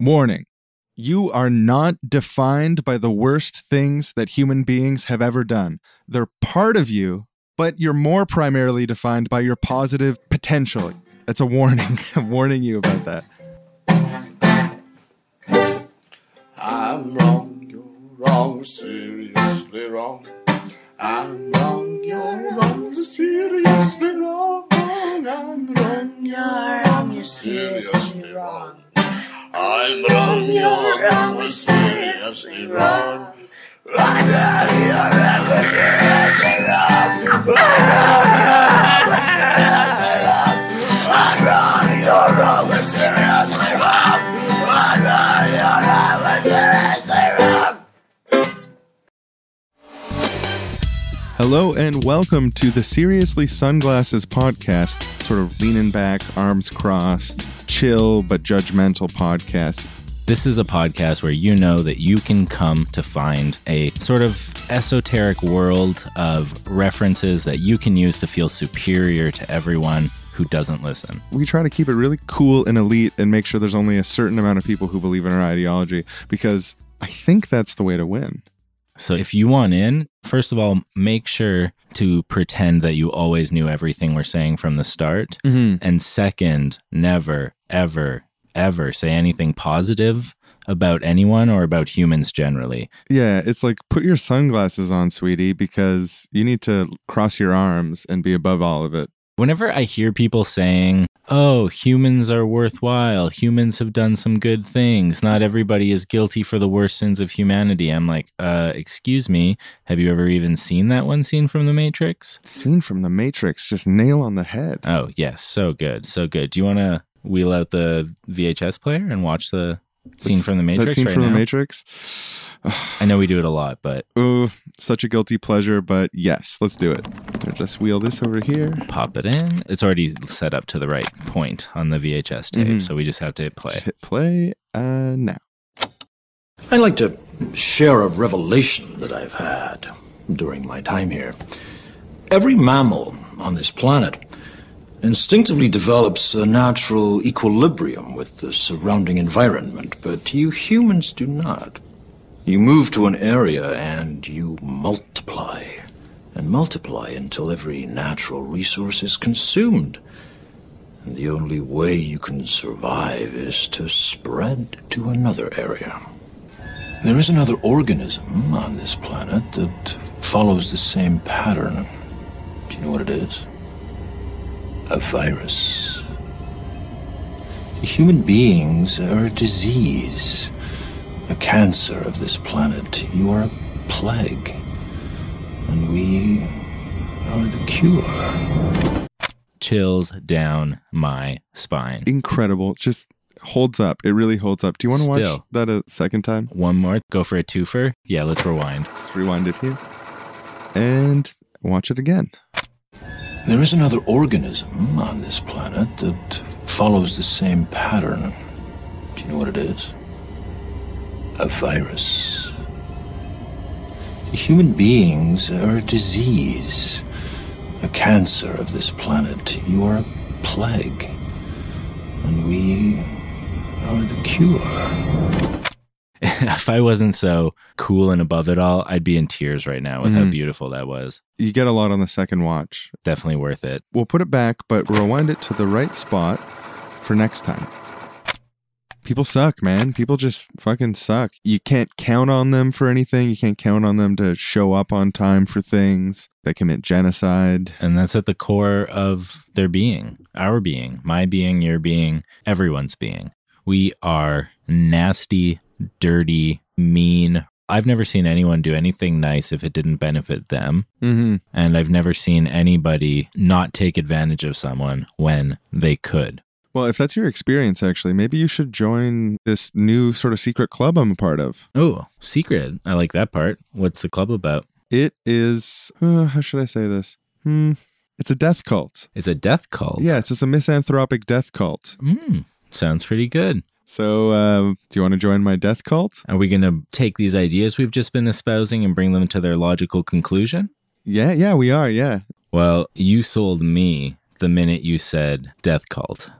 Warning You are not defined by the worst things that human beings have ever done. They're part of you, but you're more primarily defined by your positive potential. It's a warning. I'm warning you about that. I'm wrong, you're wrong, seriously wrong. I'm wrong, you're wrong, seriously wrong. I'm wrong, You're wrong, you're seriously wrong. I'm wrong, you're wrong, seriously wrong. I'm wrong, you're wrong, seriously wrong. I'm wrong, you're wrong, seriously wrong. Hello and welcome to the Seriously Sunglasses podcast, sort of leaning back, arms crossed, chill but judgmental podcast. This is a podcast where you know that you can come to find a sort of esoteric world of references that you can use to feel superior to everyone who doesn't listen. We try to keep it really cool and elite and make sure there's only a certain amount of people who believe in our ideology because I think that's the way to win. So if you want in, first of all, make sure to pretend that you always knew everything we're saying from the start. Mm-hmm. And second, never, ever, ever say anything positive about anyone or about humans generally. Yeah, it's like put your sunglasses on, sweetie, because you need to cross your arms and be above all of it. Whenever I hear people saying, oh, humans are worthwhile, humans have done some good things, not everybody is guilty for the worst sins of humanity, I'm like, uh, excuse me, have you ever even seen that one scene from The Matrix? Scene from The Matrix, just nail on the head. Oh, yes, so good, so good. Do you want to wheel out the VHS player and watch the scene from The Matrix that scene right from now? The Matrix. I know we do it a lot, but Oh, such a guilty pleasure, but yes, let's do it. Let's wheel this over here. pop it in. It's already set up to the right point on the VHS tape, Mhm. so we just have to hit play. Just hit play uh, now. I'd like to share a revelation that I've had during my time here. Every mammal on this planet instinctively develops a natural equilibrium with the surrounding environment, but you humans do not. You move to an area and you multiply and multiply until every natural resource is consumed. And the only way you can survive is to spread to another area. There is another organism on this planet that follows the same pattern. Do you know what it is? A virus. Human beings are a disease, a cancer of this planet. You are a plague. And we are the cure. Chills down my spine. Incredible. Just holds up. It really holds up. Do you want to watch Still. that a second time? One more. Go for a twofer. Yeah, let's rewind. Let's rewind it here. And watch it again. There is another organism on this planet that follows the same pattern. Do you know what it is? A virus. Human beings are a disease, a cancer of this planet. You are a plague. And we are the cure. if I wasn't so cool and above it all, I'd be in tears right now with how Mhm. beautiful that was. You get a lot on the second watch. Definitely worth it. We'll put it back, but rewind it to the right spot for next time. People suck, man. People just fucking suck. You can't count on them for anything. You can't count on them to show up on time for things. They commit genocide. And that's at the core of their being, our being, my being, your being, everyone's being. We are nasty, dirty, mean. I've never seen anyone do anything nice if it didn't benefit them. Mm-hmm. And I've never seen anybody not take advantage of someone when they could. Well, if that's your experience, actually, maybe you should join this new sort of secret club I'm a part of. Oh, secret. I like that part. What's the club about? It is, uh, how should I say this? Hmm. It's a death cult. It's a death cult. Yeah, it's just a misanthropic death cult. Mm, sounds pretty good. So, um, do you want to join my death cult? Are we going to take these ideas we've just been espousing and bring them to their logical conclusion? Yeah, yeah, we are. Yeah. Well, you sold me the minute you said death cult.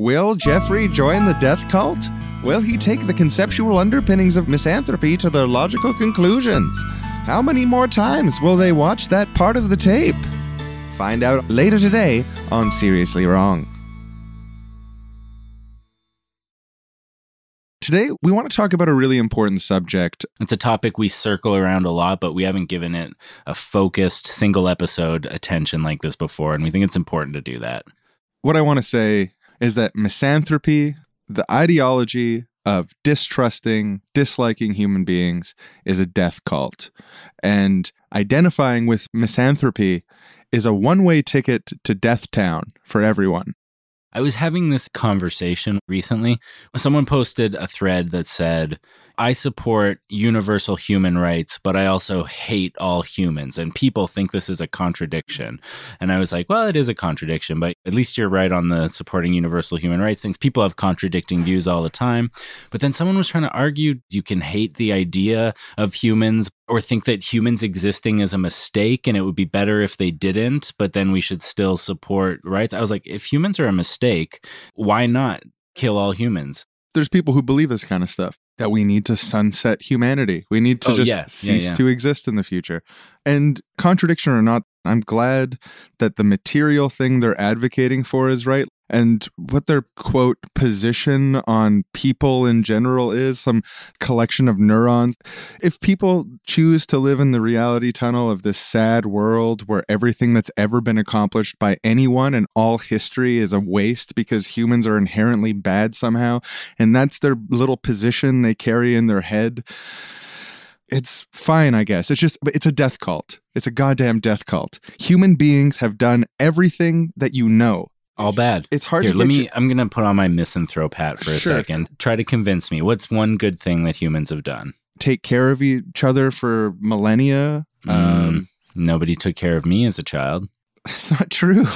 Will Jeffrey join the death cult? Will he take the conceptual underpinnings of misanthropy to their logical conclusions? How many more times will they watch that part of the tape? Find out later today on Seriously Wrong. Today, we want to talk about a really important subject. It's a topic we circle around a lot, but we haven't given it a focused single episode attention like this before. And we think it's important to do that. What I want to say is that misanthropy, the ideology of distrusting, disliking human beings, is a death cult. And identifying with misanthropy is a one way ticket to Death Town for everyone. I was having this conversation recently. When someone posted a thread that said, I support universal human rights, but I also hate all humans. And people think this is a contradiction. And I was like, well, it is a contradiction, but at least you're right on the supporting universal human rights things. People have contradicting views all the time. But then someone was trying to argue you can hate the idea of humans or think that humans existing is a mistake and it would be better if they didn't, but then we should still support rights. I was like, if humans are a mistake, why not kill all humans? There's people who believe this kind of stuff that we need to sunset humanity. We need to Oh, just yes. Yeah, cease yeah. to exist in the future. And contradiction or not, I'm glad that the material thing they're advocating for is right. And what their quote position on people in general is some collection of neurons. If people choose to live in the reality tunnel of this sad world where everything that's ever been accomplished by anyone and all history is a waste because humans are inherently bad somehow, and that's their little position they carry in their head. It's fine, I guess. It's just, it's a death cult. It's a goddamn death cult. Human beings have done everything that you know. All bad. It's hard Here, to let me. your- I'm gonna put on my misanthrope hat for a Sure. second. Try to convince me. What's one good thing that humans have done? take care of each other for millennia. Um, Um, nobody took care of me as a child. it's not true.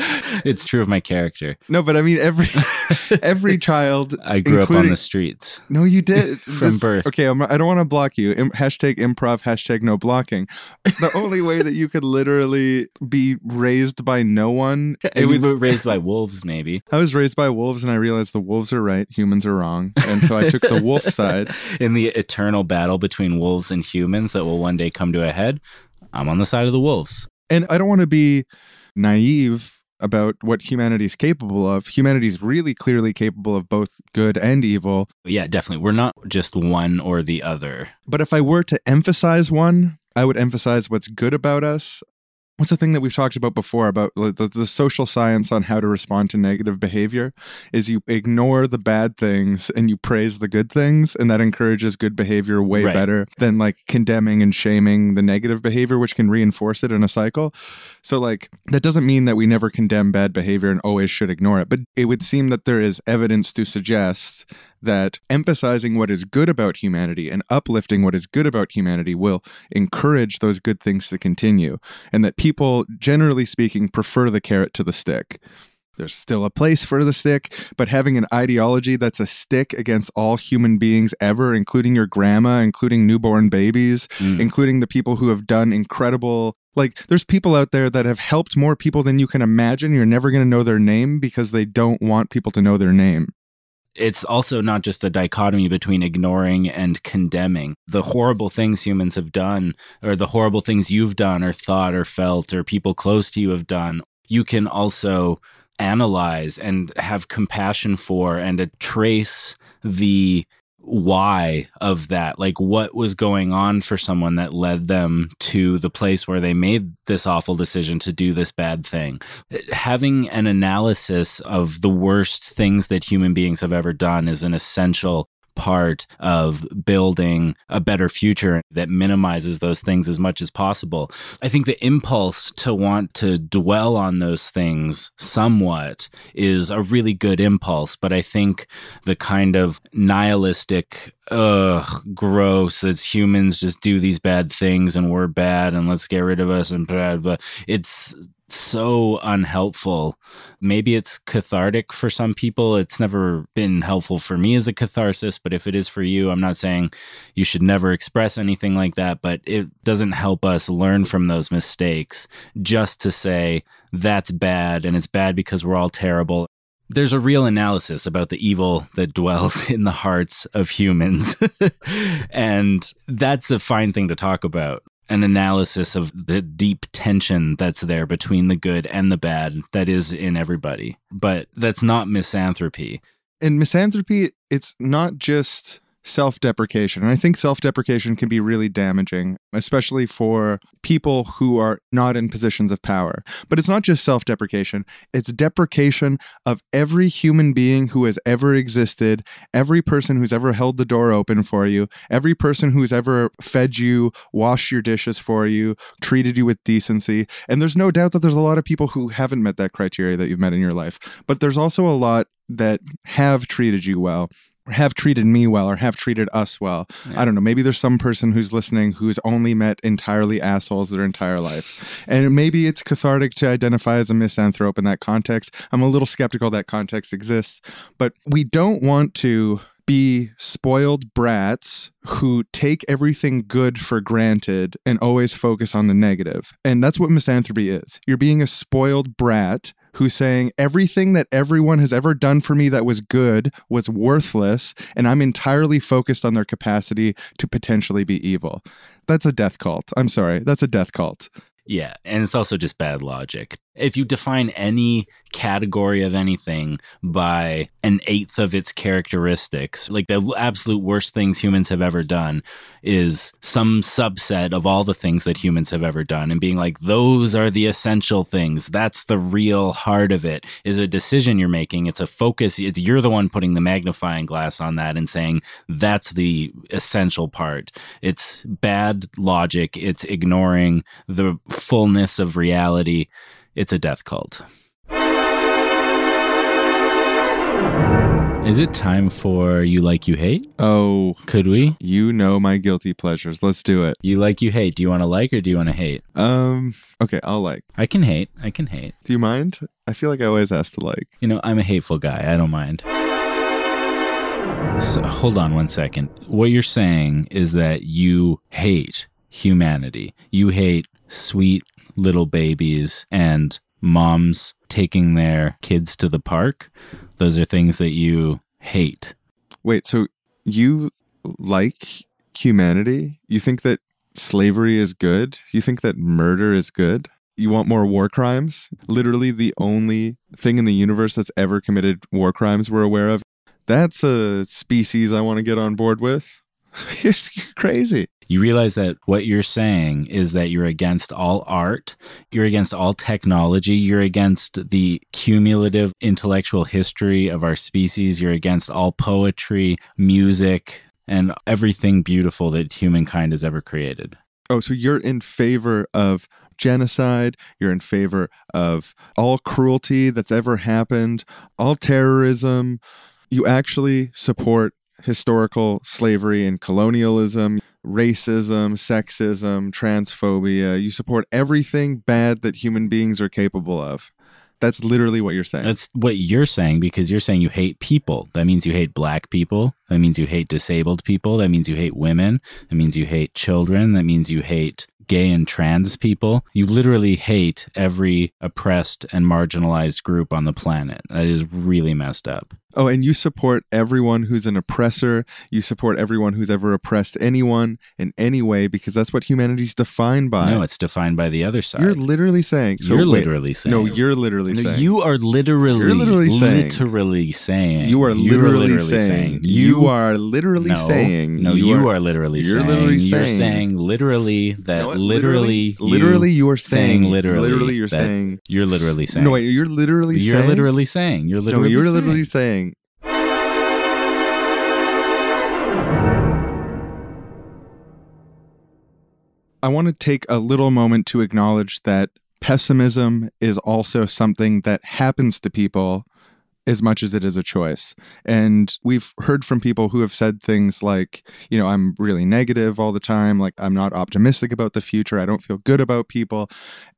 It's true of my character. No, but I mean every every child. I grew up on the streets. No, you did From birth. Okay, I'm, I don't want to block you. Im- hashtag improv. Hashtag no blocking. The only way that you could literally be raised by no one. It we would, were raised by wolves, maybe. I was raised by wolves, and I realized the wolves are right, humans are wrong, and so I took the wolf side. In the eternal battle between wolves and humans that will one day come to a head, I'm on the side of the wolves. And I don't want to be naive about what humanity is capable of. Humanity is really clearly capable of both good and evil. Yeah, definitely. We're not just one or the other. But if I were to emphasize one, I would emphasize what's good about us. What's the thing that we've talked about before about the, the, social science on how to respond to negative behavior is you ignore the bad things and you praise the good things and that encourages good behavior way Right. better than like condemning and shaming the negative behavior which can reinforce it in a cycle. So like that doesn't mean that we never condemn bad behavior and always should ignore it, but it would seem that there is evidence to suggest that emphasizing what is good about humanity and uplifting what is good about humanity will encourage those good things to continue, and that people, generally speaking, prefer the carrot to the stick. There's still a place for the stick, but having an ideology that's a stick against all human beings ever, including your grandma, including newborn babies, Mm. including the people who have done incredible. Like, there's people out there that have helped more people than you can imagine. You're never going to know their name because they don't want people to know their name. It's also not just a dichotomy between ignoring and condemning. The horrible things humans have done, or the horrible things you've done, or thought, or felt, or people close to you have done, you can also analyze and have compassion for and trace the why of that? Like what was going on for someone that led them to the place where they made this awful decision to do this bad thing? Having an analysis of the worst things that human beings have ever done is an essential part of building a better future that minimizes those things as much as possible. I think the impulse to want to dwell on those things somewhat is a really good impulse, but I think the kind of nihilistic ugh gross it's humans just do these bad things and we're bad and let's get rid of us and blah, blah. it's so unhelpful. Maybe it's cathartic for some people. It's never been helpful for me as a catharsis, but if it is for you, I'm not saying you should never express anything like that, but it doesn't help us learn from those mistakes just to say that's bad and it's bad because we're all terrible. there's a real analysis about the evil that dwells in the hearts of humans. and that's a fine thing to talk about. An analysis of the deep tension that's there between the good and the bad that is in everybody. But that's not misanthropy. in misanthropy, it's not just self deprecation. And I think self deprecation can be really damaging, especially for people who are not in positions of power. But it's not just self deprecation, it's deprecation of every human being who has ever existed, every person who's ever held the door open for you, every person who's ever fed you, washed your dishes for you, treated you with decency. And there's no doubt that there's a lot of people who haven't met that criteria that you've met in your life. But there's also a lot that have treated you well have treated me well or have treated us well. I don't know. Maybe there's some person who's listening who's only met entirely assholes their entire life. And maybe it's cathartic to identify as a misanthrope in that context. I'm a little skeptical that context exists, but we don't want to be spoiled brats who take everything good for granted and always focus on the negative. And that's what misanthropy is. You're being a spoiled brat who's saying everything that everyone has ever done for me that was good was worthless, and I'm entirely focused on their capacity to potentially be evil. That's a death cult. I'm sorry. That's a death cult. Yeah, and it's also just bad logic. If you define any category of anything by an eighth of its characteristics, like the absolute worst things humans have ever done is some subset of all the things that humans have ever done, and being like, those are the essential things. That's the real heart of it, is a decision you're making. It's a focus. It's, you're the one putting the magnifying glass on that and saying, that's the essential part. It's bad logic. It's ignoring the fullness of reality. It's a death cult. Is it time for You Like You Hate? Oh, Could we? you know my guilty pleasures. Let's do it. You like you hate. Do you want to like or do you want to hate? Um, okay, I'll like. I can hate. I can hate. Do you mind? I feel like I always ask to like. You know, I'm a hateful guy. I don't mind. So, hold on one second. What you're saying is that you hate humanity. You hate sweet little babies and moms taking their kids to the park. Those are things that you hate. Wait, so you like humanity? You think that slavery is good? You think that murder is good? You want more war crimes? Literally the only thing in the universe that's ever committed war crimes we're aware of. That's a species I want to get on board with. You're crazy. You realize that what you're saying is that you're against all art, you're against all technology, you're against the cumulative intellectual history of our species, you're against all poetry, music, and everything beautiful that humankind has ever created. Oh, so you're in favor of genocide, you're in favor of all cruelty that's ever happened, all terrorism. You actually support historical slavery and colonialism, racism, sexism, transphobia. You support everything bad that human beings are capable of. That's literally what you're saying. That's what you're saying because you're saying you hate people. That means you hate black people. That means you hate disabled people. That means you hate women. That means you hate children. That means you hate gay and trans people. You literally hate every oppressed and marginalized group on the planet. That is really messed up. Oh, and you support everyone who's an oppressor. You support everyone who's ever oppressed anyone in any way because that's what humanity's defined by. No, it's defined by the other side. You're literally saying. So You're wait, literally saying. No, you're literally No, saying. you are literally, You're literally saying- literally saying. You are You're literally, saying. You are literally no, saying. No, you, are, literally you're saying. literally you're saying- saying literally that what? literally, literally, you are saying. literally. Literally, you're saying. You're literally saying. No, wait, you're literally saying. You're saying. literally saying. You're literally, saying. No, you're saying. literally saying. I want to take a little moment to acknowledge that pessimism is also something that happens to people as much as it is a choice. And we've heard from people who have said things like, you know, I'm really negative all the time. Like, I'm not optimistic about the future. I don't feel good about people.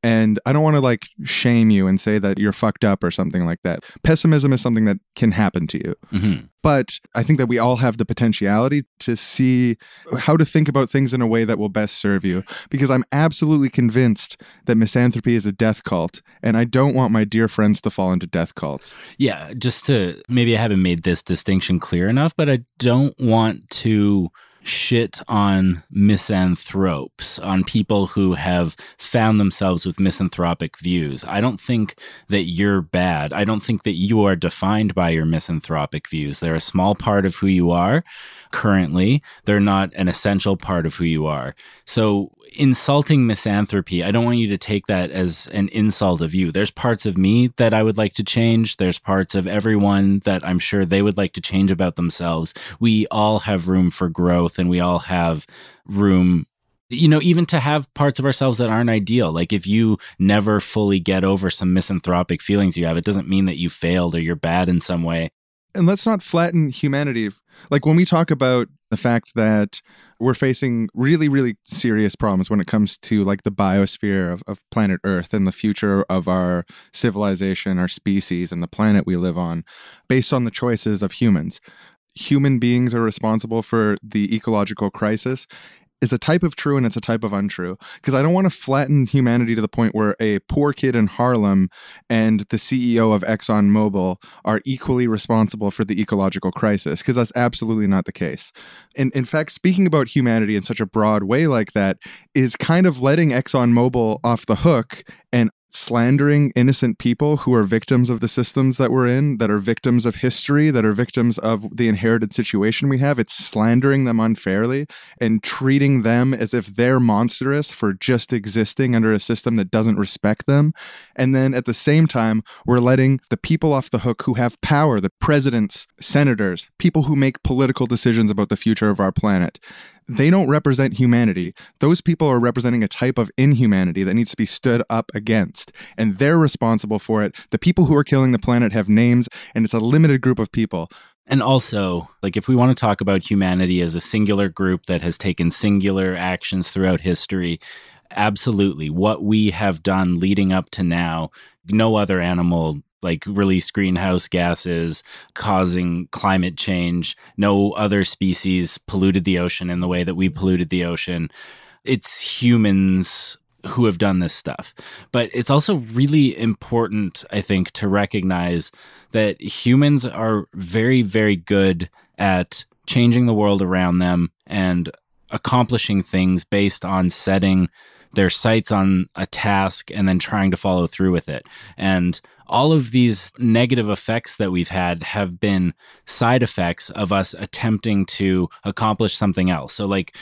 And I don't want to like shame you and say that you're fucked up or something like that. Pessimism is something that can happen to you. Mhm. But I think that we all have the potentiality to see how to think about things in a way that will best serve you. Because I'm absolutely convinced that misanthropy is a death cult, and I don't want my dear friends to fall into death cults. Yeah, just to maybe I haven't made this distinction clear enough, but I don't want to shit on misanthropes, on people who have found themselves with misanthropic views. I don't think that you're bad. I don't think that you are defined by your misanthropic views. They're a small part of who you are currently, they're not an essential part of who you are. So, insulting misanthropy, I don't want you to take that as an insult of you. There's parts of me that I would like to change. There's parts of everyone that I'm sure they would like to change about themselves. We all have room for growth and we all have room you know, even to have parts of ourselves that aren't ideal. Like if you never fully get over some misanthropic feelings you have, it doesn't mean that you failed or you're bad in some way. And let's not flatten humanity. Like when we talk about the fact that we're facing really, really serious problems when it comes to like the biosphere of, of planet Earth and the future of our civilization, our species, and the planet we live on, based on the choices of humans. Human beings are responsible for the ecological crisis is a type of true and it's a type of untrue. Because I don't want to flatten humanity to the point where a poor kid in Harlem and the CEO of ExxonMobil are equally responsible for the ecological crisis, because that's absolutely not the case. And in fact, speaking about humanity in such a broad way like that is kind of letting ExxonMobil off the hook and slandering innocent people who are victims of the systems that we're in, that are victims of history, that are victims of the inherited situation we have. It's slandering them unfairly and treating them as if they're monstrous for just existing under a system that doesn't respect them. And then at the same time, we're letting the people off the hook who have power, the presidents, senators, people who make political decisions about the future of our planet they don't represent humanity. Those people are representing a type of inhumanity that needs to be stood up against, and they're responsible for it. The people who are killing the planet have names, and it's a limited group of people. And also, like, if we want to talk about humanity as a singular group that has taken singular actions throughout history, absolutely. What we have done leading up to now, no other animal like release greenhouse gases, causing climate change. No other species polluted the ocean in the way that we polluted the ocean. It's humans who have done this stuff. But it's also really important, I think, to recognize that humans are very, very good at changing the world around them and accomplishing things based on setting their sights on a task and then trying to follow through with it. And all of these negative effects that we've had have been side effects of us attempting to accomplish something else. So, like,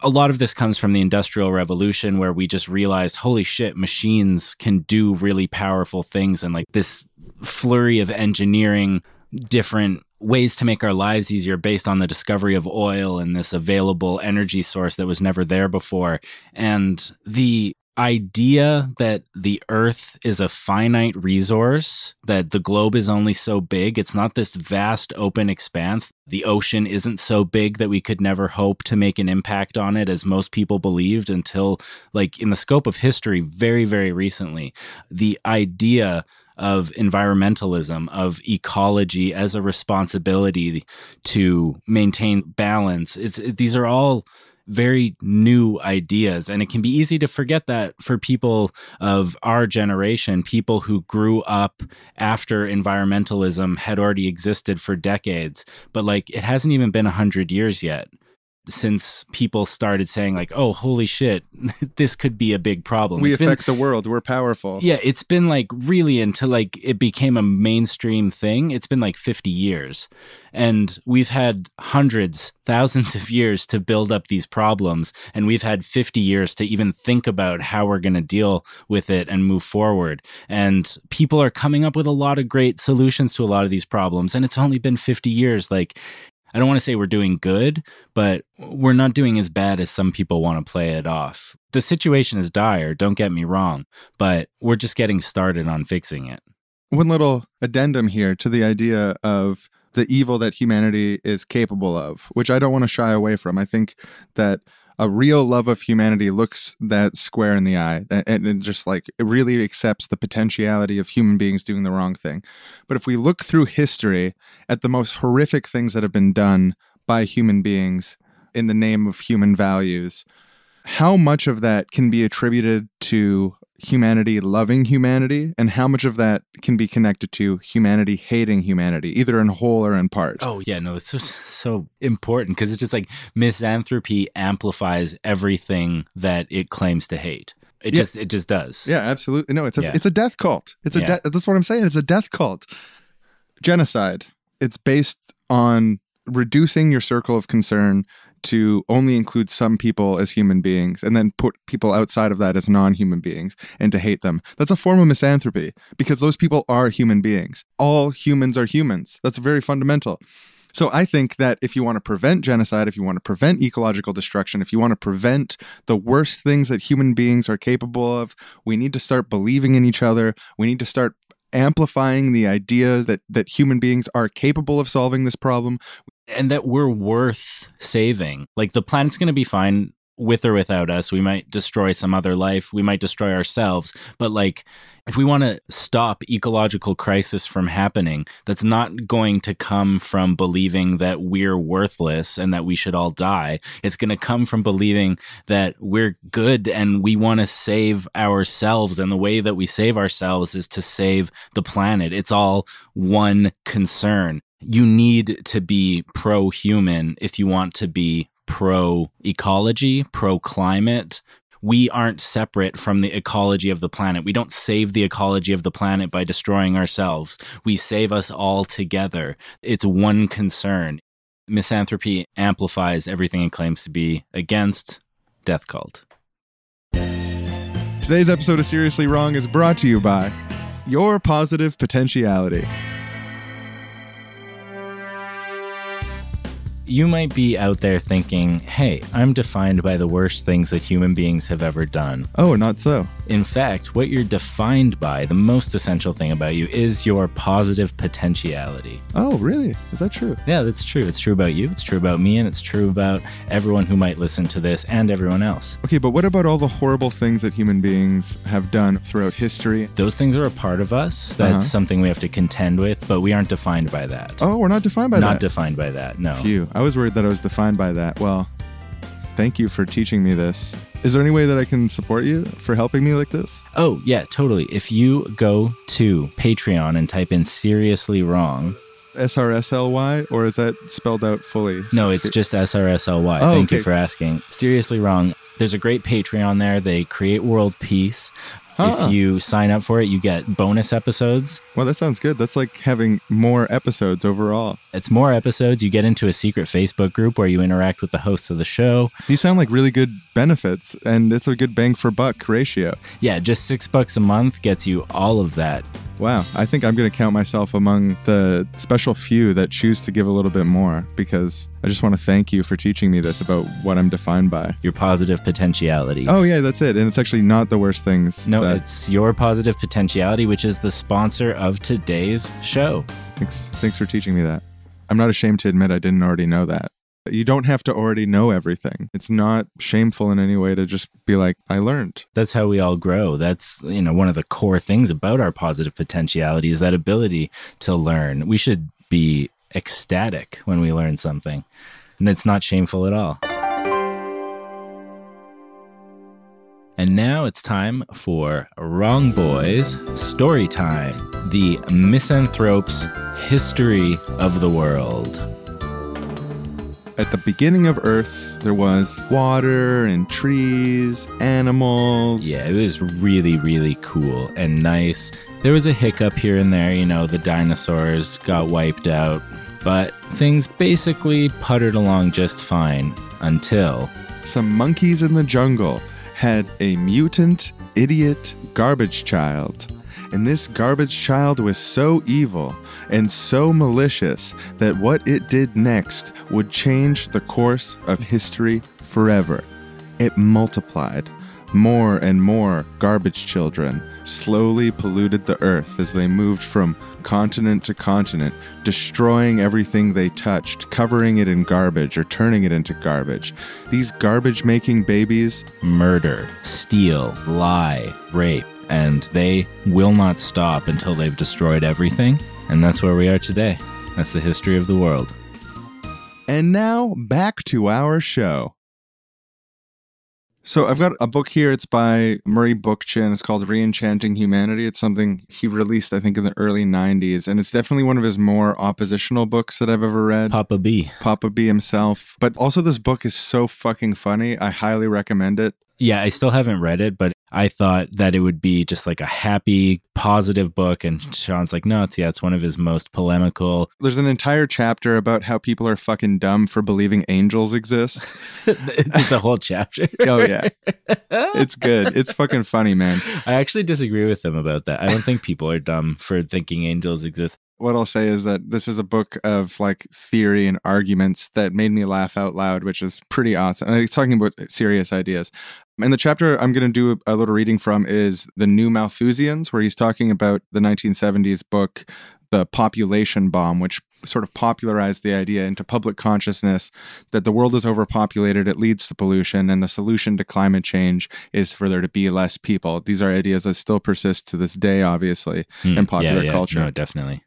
a lot of this comes from the Industrial Revolution, where we just realized, holy shit, machines can do really powerful things. And like this flurry of engineering different ways to make our lives easier based on the discovery of oil and this available energy source that was never there before. And the idea that the earth is a finite resource, that the globe is only so big, it's not this vast open expanse. The ocean isn't so big that we could never hope to make an impact on it as most people believed until, like, in the scope of history, very, very recently. The idea of environmentalism, of ecology as a responsibility to maintain balance. It's these are all very new ideas. And it can be easy to forget that for people of our generation, people who grew up after environmentalism had already existed for decades. But like it hasn't even been a hundred years yet since people started saying like oh holy shit this could be a big problem We It's been- affect the world. We're powerful. yeah, it's been like really until like it became a mainstream thing. It's been like 50 years. And we've had hundreds, thousands of years to build up these problems. And we've had 50 years to even think about how we're going to deal with it and move forward. And people are coming up with a lot of great solutions to a lot of these problems. And it's only been 50 years. Like, I don't want to say we're doing good, but we're not doing as bad as some people want to play it off. The situation is dire, don't get me wrong, but we're just getting started on fixing it. One little addendum here to the idea of the evil that humanity is capable of, which I don't want to shy away from. I think that a real love of humanity looks that square in the eye and, and just like it really accepts the potentiality of human beings doing the wrong thing. But if we look through history at the most horrific things that have been done by human beings in the name of human values, how much of that can be attributed to humanity loving humanity and how much of that can be connected to humanity hating humanity either in whole or in part Oh yeah, no, it's so so important because it's just like misanthropy amplifies everything that it claims to hate. It Yeah. just it just does. yeah absolutely no it's a Yeah. it's a death cult it's a Yeah. de- that's what i'm saying it's a death cult genocide it's based on reducing your circle of concern to only include some people as human beings and then put people outside of that as non-human beings and to hate them that's a form of misanthropy because those people are human beings all humans are humans that's very fundamental so I think that if you want to prevent genocide, if you want to prevent ecological destruction, if you want to prevent the worst things that human beings are capable of, we need to start believing in each other. We need to start amplifying the idea that that human beings are capable of solving this problem. And that we're worth saving. Like the planet's going to be fine with or without us. We might destroy some other life, we might destroy ourselves, but like if we want to stop ecological crisis from happening, that's not going to come from believing that we're worthless and that we should all die. It's going to come from believing that we're good and we want to save ourselves. And the way that we save ourselves is to save the planet. It's all one concern. You need to be pro human if you want to be pro ecology, pro climate. We aren't separate from the ecology of the planet. We don't save the ecology of the planet by destroying ourselves. We save us all together. It's one concern. Misanthropy amplifies everything it claims to be against death cult. Today's episode of Seriously Wrong is brought to you by Your Positive Potentiality. You might be out there thinking, hey, I'm defined by the worst things that human beings have ever done. Oh, not so. In fact, what you're defined by, the most essential thing about you, is your positive potentiality. Oh, really? Is that true? Yeah, that's true. It's true about you, it's true about me, and it's true about everyone who might listen to this and everyone else. Okay, but what about all the horrible things that human beings have done throughout history? Those things are a part of us. That's Uh-huh. something we have to contend with, but we aren't defined by that. Oh, we're not defined by Not that. Not defined by that, no. Phew. I was worried that I was defined by that. Well, thank you for teaching me this. Is there any way that I can support you for helping me like this? Oh, yeah, totally. If you go to Patreon and type in seriously wrong, SRSLY, or is that spelled out fully? no, it's just SRSLY. Oh, Thank you for asking. Seriously wrong. There's a great Patreon there. They create world peace. If you sign up for it, you get bonus episodes. Well, that sounds good. That's like having more episodes overall. It's more episodes. You get into a secret Facebook group where you interact with the hosts of the show. These sound like really good benefits, and it's a good bang for buck ratio. Yeah, just six bucks a month gets you all of that. Wow, I think I'm going to count myself among the special few that choose to give a little bit more because I just want to thank you for teaching me this about what I'm defined by. Your positive potentiality. Oh, yeah, that's it. And it's actually not the worst things. No, that- it's your positive potentiality, which is the sponsor of today's show. Thanks, thanks for teaching me that. I'm not ashamed to admit I didn't already know that. You don't have to already know everything. It's not shameful in any way to just be like, I learned. That's how we all grow. That's, you know, one of the core things about our positive potentiality is that ability to learn. We should be ecstatic when we learn something. And it's not shameful at all. And now it's time for Wrong Boys Story Time, the misanthrope's history of the world. At the beginning of Earth, there was water and trees, animals. Yeah, it was really, really cool and nice. There was a hiccup here and there, you know, the dinosaurs got wiped out, but things basically puttered along just fine until. Some monkeys in the jungle had a mutant, idiot garbage child. And this garbage child was so evil and so malicious that what it did next would change the course of history forever. It multiplied, more and more garbage children slowly polluted the earth as they moved from continent to continent, destroying everything they touched, covering it in garbage or turning it into garbage. These garbage making babies, Murder, steal, lie, rape, and they will not stop until they've destroyed everything. And that's where we are today. That's the history of the world. And now back to our show. So I've got a book here. It's by Murray Bookchin. It's called Reenchanting Humanity. It's something he released, I think, in the early '90s, and it's definitely one of his more oppositional books that I've ever read. Papa B. Papa B himself. But also, this book is so fucking funny. I highly recommend it. Yeah, I still haven't read it, but I thought that it would be just like a happy, positive book. And Sean's like, no, it's yeah, it's one of his most polemical. There's an entire chapter about how people are fucking dumb for believing angels exist. it's a whole chapter. oh yeah, it's good. It's fucking funny, man. I actually disagree with him about that. I don't think people are dumb for thinking angels exist. What I'll say is that this is a book of like theory and arguments that made me laugh out loud, which is pretty awesome. And he's talking about serious ideas. And the chapter I'm going to do a little reading from is The New Malthusians, where he's talking about the 1970s book, The Population Bomb, which sort of popularized the idea into public consciousness that the world is overpopulated, it leads to pollution, and the solution to climate change is for there to be less people. These are ideas that still persist to this day, obviously, Hmm, in popular yeah, yeah, culture. No, definitely.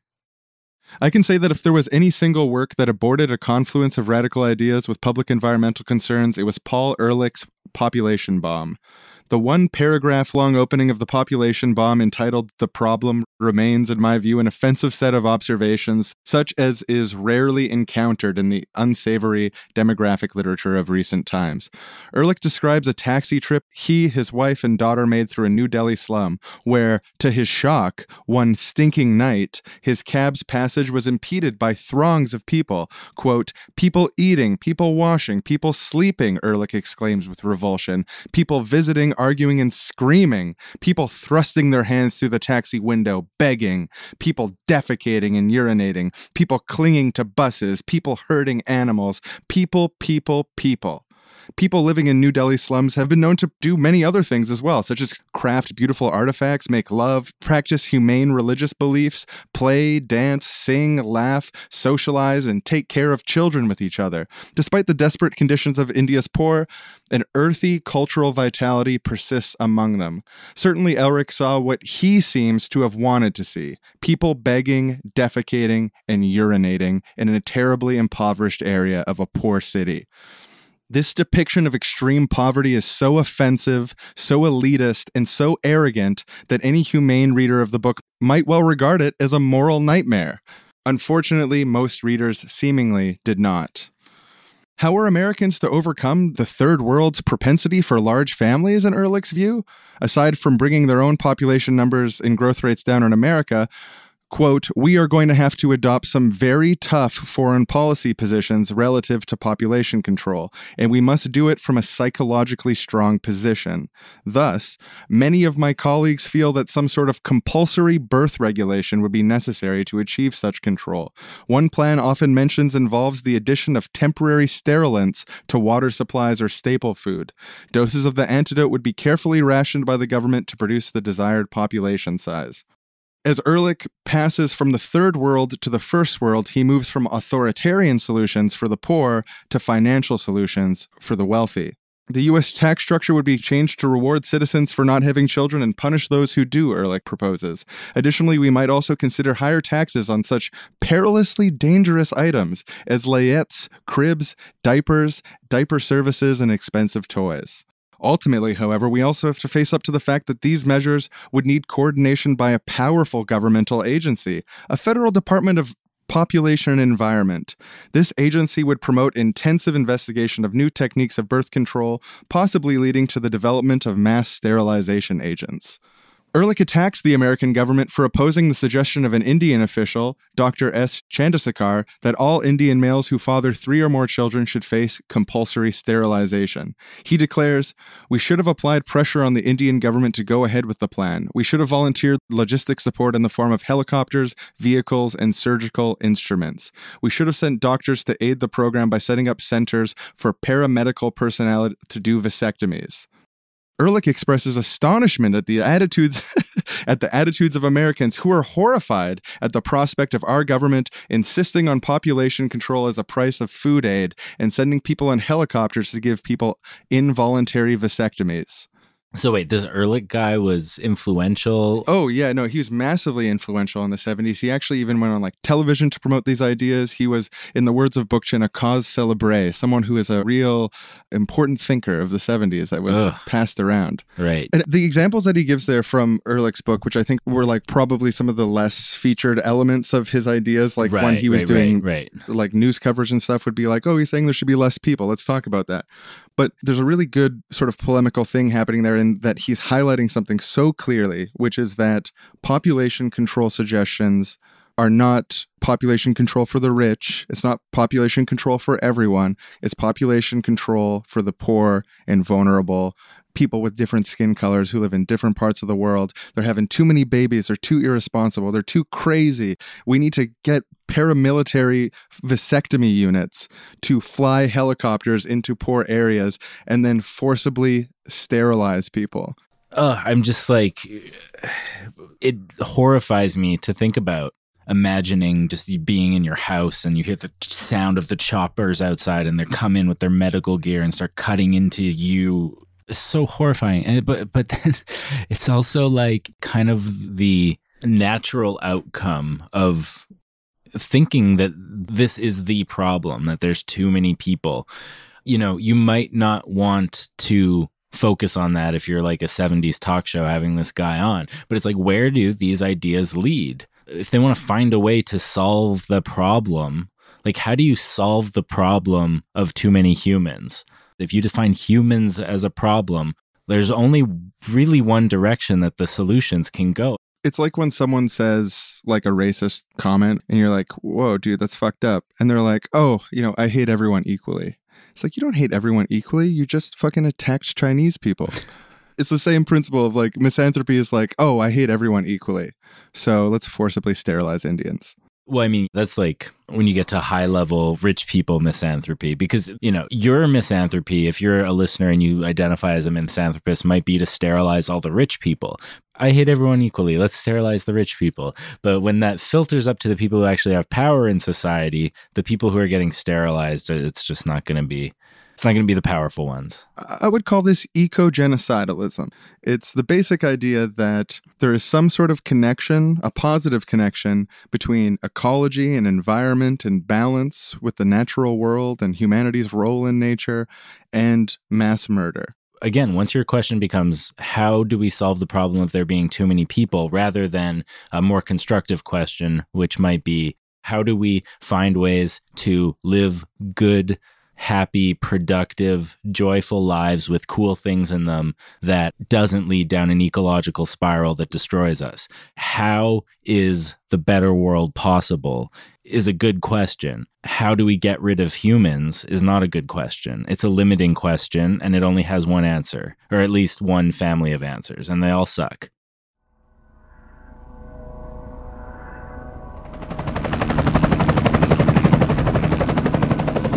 I can say that if there was any single work that aborted a confluence of radical ideas with public environmental concerns, it was Paul Ehrlich's Population Bomb. The one paragraph long opening of the population bomb entitled The Problem remains, in my view, an offensive set of observations, such as is rarely encountered in the unsavory demographic literature of recent times. Ehrlich describes a taxi trip he, his wife, and daughter made through a New Delhi slum, where, to his shock, one stinking night, his cab's passage was impeded by throngs of people. Quote, people eating, people washing, people sleeping, Ehrlich exclaims with revulsion. People visiting, arguing, and screaming. People thrusting their hands through the taxi window, begging. People defecating and urinating. People clinging to buses. People hurting animals. People, people, people. People living in New Delhi slums have been known to do many other things as well, such as craft beautiful artifacts, make love, practice humane religious beliefs, play, dance, sing, laugh, socialize, and take care of children with each other. Despite the desperate conditions of India's poor, an earthy cultural vitality persists among them. Certainly, Ehrlich saw what he seems to have wanted to see people begging, defecating, and urinating in a terribly impoverished area of a poor city. This depiction of extreme poverty is so offensive, so elitist, and so arrogant that any humane reader of the book might well regard it as a moral nightmare. Unfortunately, most readers seemingly did not. How are Americans to overcome the third world's propensity for large families, in Ehrlich's view? Aside from bringing their own population numbers and growth rates down in America, quote, we are going to have to adopt some very tough foreign policy positions relative to population control, and we must do it from a psychologically strong position. Thus, many of my colleagues feel that some sort of compulsory birth regulation would be necessary to achieve such control. One plan often mentions involves the addition of temporary sterilants to water supplies or staple food. Doses of the antidote would be carefully rationed by the government to produce the desired population size. As Ehrlich passes from the third world to the first world, he moves from authoritarian solutions for the poor to financial solutions for the wealthy. The U.S. tax structure would be changed to reward citizens for not having children and punish those who do, Ehrlich proposes. Additionally, we might also consider higher taxes on such perilously dangerous items as layettes, cribs, diapers, diaper services, and expensive toys. Ultimately, however, we also have to face up to the fact that these measures would need coordination by a powerful governmental agency, a federal Department of Population and Environment. This agency would promote intensive investigation of new techniques of birth control, possibly leading to the development of mass sterilization agents. Ehrlich attacks the American government for opposing the suggestion of an Indian official, Dr. S. Chandrasekhar, that all Indian males who father three or more children should face compulsory sterilization. He declares, We should have applied pressure on the Indian government to go ahead with the plan. We should have volunteered logistic support in the form of helicopters, vehicles, and surgical instruments. We should have sent doctors to aid the program by setting up centers for paramedical personnel to do vasectomies. Ehrlich expresses astonishment at the attitudes at the attitudes of Americans who are horrified at the prospect of our government insisting on population control as a price of food aid and sending people in helicopters to give people involuntary vasectomies. So wait, this Ehrlich guy was influential. Oh yeah, no, he was massively influential in the 70s. He actually even went on like television to promote these ideas. He was, in the words of Bookchin, a cause celebre, someone who is a real important thinker of the 70s that was Ugh. passed around. Right. And the examples that he gives there from Ehrlich's book, which I think were like probably some of the less featured elements of his ideas, like when he was right, doing right, right. like news coverage and stuff, would be like, oh, he's saying there should be less people. Let's talk about that. But there's a really good sort of polemical thing happening there in that he's highlighting something so clearly, which is that population control suggestions are not population control for the rich. It's not population control for everyone. It's population control for the poor and vulnerable. People with different skin colors who live in different parts of the world. They're having too many babies. They're too irresponsible. They're too crazy. We need to get paramilitary vasectomy units to fly helicopters into poor areas and then forcibly sterilize people. Ugh, I'm just like, it horrifies me to think about imagining just being in your house and you hear the sound of the choppers outside and they come in with their medical gear and start cutting into you. So horrifying. And, but but then it's also like kind of the natural outcome of thinking that this is the problem that there's too many people. You know you might not want to focus on that if you're like a 70s talk show having this guy on. But it's like where do these ideas lead? If they want to find a way to solve the problem like how do you solve the problem of too many humans if you define humans as a problem there's only really one direction that the solutions can go It's like when someone says like a racist comment and you're like, whoa, dude, that's fucked up. And they're like, oh, you know, I hate everyone equally. It's like, you don't hate everyone equally. You just fucking attacked Chinese people. it's the same principle of like misanthropy is like, oh, I hate everyone equally. So let's forcibly sterilize Indians. Well, I mean, that's like when you get to high level rich people misanthropy, because, you know, your misanthropy, if you're a listener and you identify as a misanthropist, might be to sterilize all the rich people. I hate everyone equally. Let's sterilize the rich people. But when that filters up to the people who actually have power in society, the people who are getting sterilized, it's just not going to be. It's not going to be the powerful ones. I would call this eco genocidalism. It's the basic idea that there is some sort of connection, a positive connection between ecology and environment and balance with the natural world and humanity's role in nature and mass murder. again, once your question becomes how do we solve the problem of there being too many people, rather than a more constructive question, which might be how do we find ways to live good, happy, productive, joyful lives with cool things in them that doesn't lead down an ecological spiral that destroys us? How is the better world possible? Is a good question. How do we get rid of humans is not a good question. It's a limiting question and it only has one answer, or at least one family of answers, and they all suck.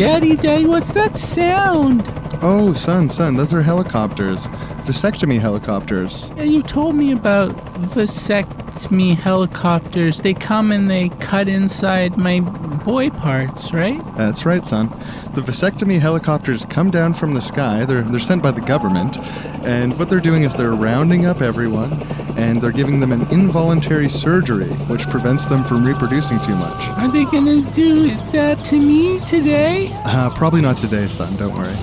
Daddy, Daddy, what's that sound? Oh, son, son, those are helicopters. Vasectomy helicopters. Yeah, you told me about vasectomy helicopters. They come and they cut inside my boy parts, right? That's right, son. The vasectomy helicopters come down from the sky. They're, they're sent by the government. And what they're doing is they're rounding up everyone and they're giving them an involuntary surgery, which prevents them from reproducing too much. Are they gonna do that to me today? Uh, probably not today, son, don't worry.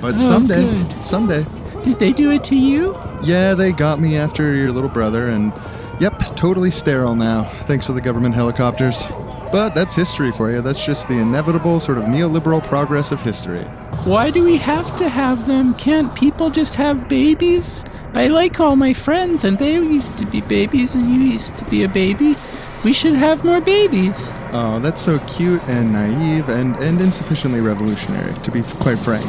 But Oh, someday, good. someday. Did they do it to you? Yeah, they got me after your little brother, and yep, totally sterile now, thanks to the government helicopters. But that's history for you. That's just the inevitable sort of neoliberal progress of history. Why do we have to have them? Can't people just have babies? I like all my friends, and they used to be babies, and you used to be a baby. We should have more babies. Oh, that's so cute and naive and, and insufficiently revolutionary, to be quite frank.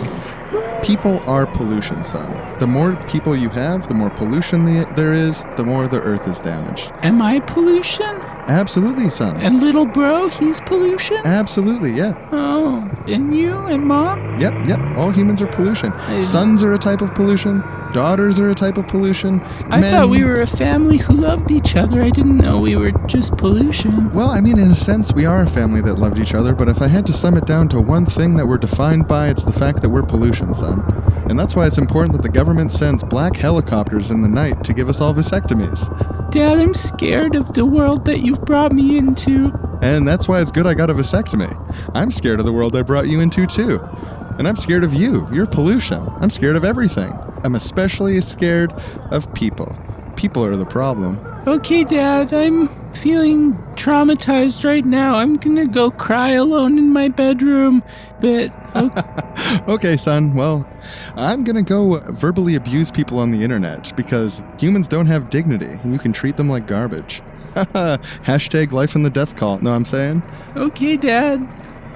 People are pollution, son. The more people you have, the more pollution the, there is, the more the earth is damaged. Am I pollution? Absolutely, son. And little bro, he's pollution? Absolutely, yeah. Oh, and you and mom? Yep, yep. All humans are pollution. I- Sons are a type of pollution. Daughters are a type of pollution. I Men- thought we were a family who loved each other. I didn't know we were just pollution. Well, I mean, in a sense, we are a family that loved each other, but if I had to sum it down to one thing that we're defined by, it's the fact that we're pollution, son. And that's why it's important that the government sends black helicopters in the night to give us all vasectomies. Dad, I'm scared of the world that you've brought me into. And that's why it's good I got a vasectomy. I'm scared of the world I brought you into, too. And I'm scared of you. You're pollution. I'm scared of everything. I'm especially scared of people. People are the problem. Okay, Dad, I'm feeling traumatized right now. I'm gonna go cry alone in my bedroom. But okay, Okay, son. Well, I'm gonna go verbally abuse people on the internet because humans don't have dignity and you can treat them like garbage. Hashtag life in the death cult. Know what I'm saying? okay, Dad.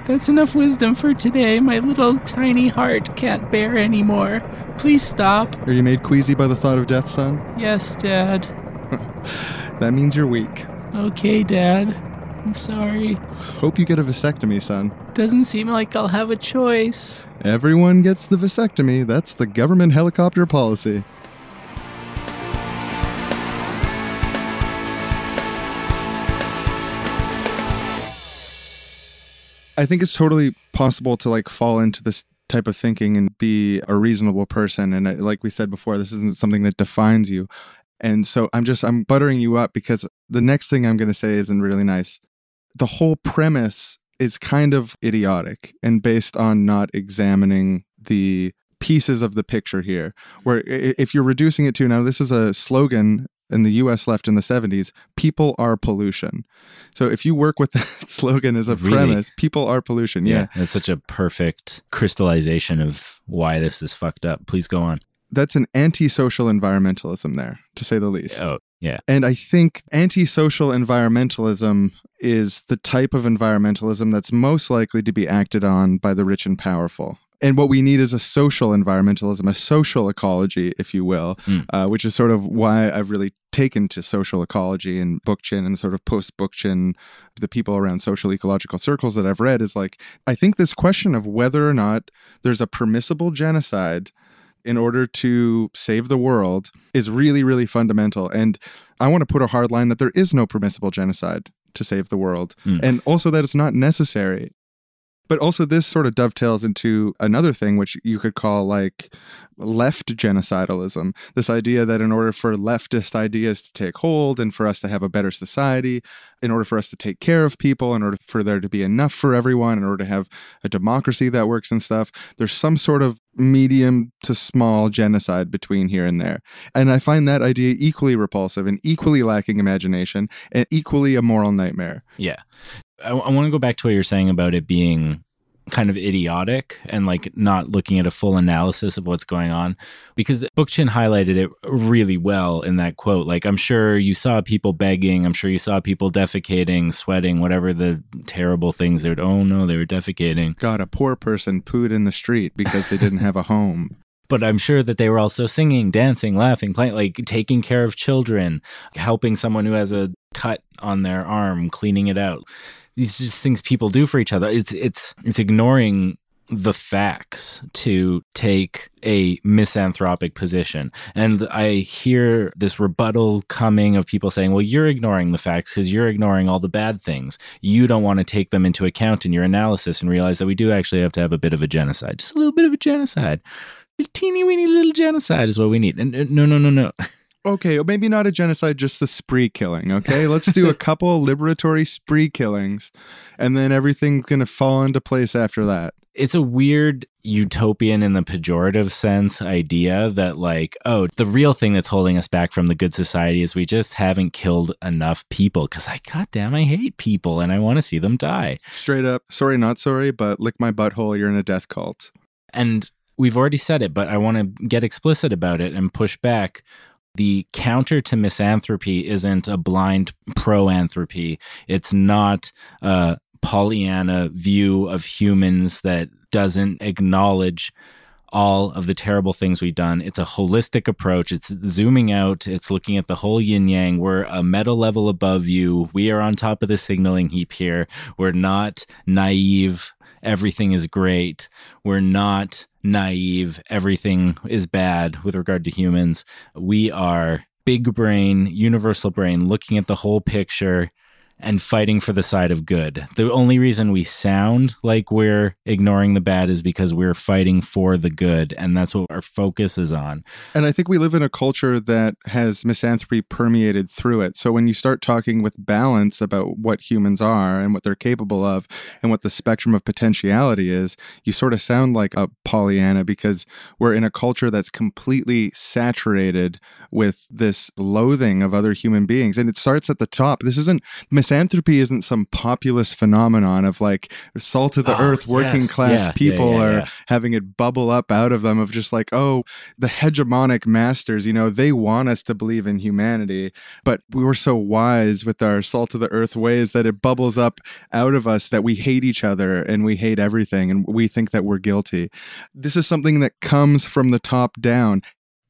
That's enough wisdom for today. My little tiny heart can't bear anymore. Please stop. Are you made queasy by the thought of death, son? Yes, Dad. That means you're weak. Okay, Dad. I'm sorry. Hope you get a vasectomy, son. Doesn't seem like I'll have a choice. Everyone gets the vasectomy. That's the government helicopter policy. I think it's totally possible to like fall into this type of thinking and be a reasonable person. And uh, like we said before, this isn't something that defines you. And so I'm just, I'm buttering you up because the next thing I'm going to say isn't really nice. The whole premise is kind of idiotic and based on not examining the pieces of the picture here. Where if you're reducing it to now, this is a slogan in the US left in the 70s people are pollution. So if you work with that slogan as a Really? premise, people are pollution. yeah. That's such a perfect crystallization of why this is fucked up. Please go on. That's an antisocial environmentalism there, to say the least. Oh, yeah. And I think antisocial environmentalism is the type of environmentalism that's most likely to be acted on by the rich and powerful. And what we need is a social environmentalism, a social ecology, if you will, Mm. uh, which is sort of why I've really taken to social ecology and Bookchin and sort of post Bookchin, the people around social ecological circles that I've read is like, I think this question of whether or not there's a permissible genocide in order to save the world is really, really fundamental. And I want to put a hard line that there is no permissible genocide to save the world, Mm. and also that it's not necessary. But also, this sort of dovetails into another thing, which you could call like left genocidalism. This idea that in order for leftist ideas to take hold and for us to have a better society, in order for us to take care of people, in order for there to be enough for everyone, in order to have a democracy that works and stuff, there's some sort of medium to small genocide between here and there. And I find that idea equally repulsive and equally lacking imagination and equally a moral nightmare. Yeah. I, I want to go back to what you're saying about it being kind of idiotic and like not looking at a full analysis of what's going on because Bookchin highlighted it really well in that quote. Like, I'm sure you saw people begging, I'm sure you saw people defecating, sweating, whatever the terrible things they would, oh no, they were defecating. God, a poor person pooed in the street because they didn't have a home. But I'm sure that they were also singing, dancing, laughing, playing, like taking care of children, helping someone who has a cut on their arm, cleaning it out. These just things people do for each other. It's it's it's ignoring the facts to take a misanthropic position. And I hear this rebuttal coming of people saying, well, you're ignoring the facts because you're ignoring all the bad things. You don't want to take them into account in your analysis and realize that we do actually have to have a bit of a genocide, just a little bit of a genocide. A teeny weeny little genocide is what we need. And uh, no, no, no, no. Okay, maybe not a genocide, just the spree killing. Okay, let's do a couple liberatory spree killings, and then everything's gonna fall into place after that. It's a weird utopian in the pejorative sense idea that, like, oh, the real thing that's holding us back from the good society is we just haven't killed enough people. Because I, goddamn, I hate people and I want to see them die. Straight up, sorry, not sorry, but lick my butthole. You're in a death cult. And we've already said it, but I want to get explicit about it and push back. The counter to misanthropy isn't a blind proanthropy. It's not a Pollyanna view of humans that doesn't acknowledge all of the terrible things we've done. It's a holistic approach. It's zooming out. It's looking at the whole yin yang. We're a meta level above you. We are on top of the signaling heap here. We're not naive. Everything is great. We're not naive. Everything is bad with regard to humans. We are big brain, universal brain, looking at the whole picture and fighting for the side of good. The only reason we sound like we're ignoring the bad is because we're fighting for the good, and that's what our focus is on. And I think we live in a culture that has misanthropy permeated through it. So when you start talking with balance about what humans are and what they're capable of and what the spectrum of potentiality is, you sort of sound like a Pollyanna because we're in a culture that's completely saturated with this loathing of other human beings. And it starts at the top. This isn't misanthropy isn't some populist phenomenon of like salt of the Oh, earth working yes. class Yeah, people yeah, are yeah. having it bubble up out of them of just like, oh, the hegemonic masters, you know, they want us to believe in humanity, but we were so wise with our salt of the earth ways that it bubbles up out of us that we hate each other and we hate everything and we think that we're guilty. This is something that comes from the top down.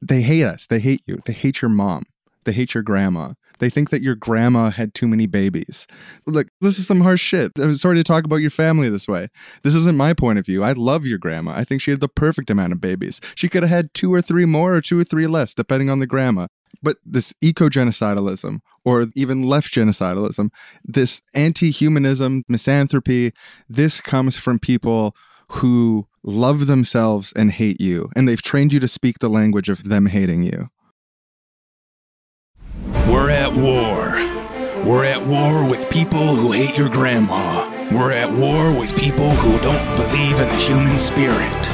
They hate us. They hate you. They hate your mom. They hate your grandma. They think that your grandma had too many babies. Look, this is some harsh shit. I'm sorry to talk about your family this way. This isn't my point of view. I love your grandma. I think she had the perfect amount of babies. She could have had two or three more or two or three less, depending on the grandma. But this eco genocidalism or even left genocidalism, this anti humanism, misanthropy, this comes from people who love themselves and hate you. And they've trained you to speak the language of them hating you. We're at war. We're at war with people who hate your grandma. We're at war with people who don't believe in the human spirit.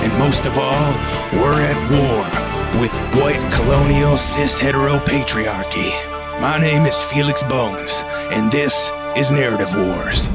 And most of all, we're at war with white colonial cis hetero patriarchy. My name is Felix Bones, and this is Narrative Wars.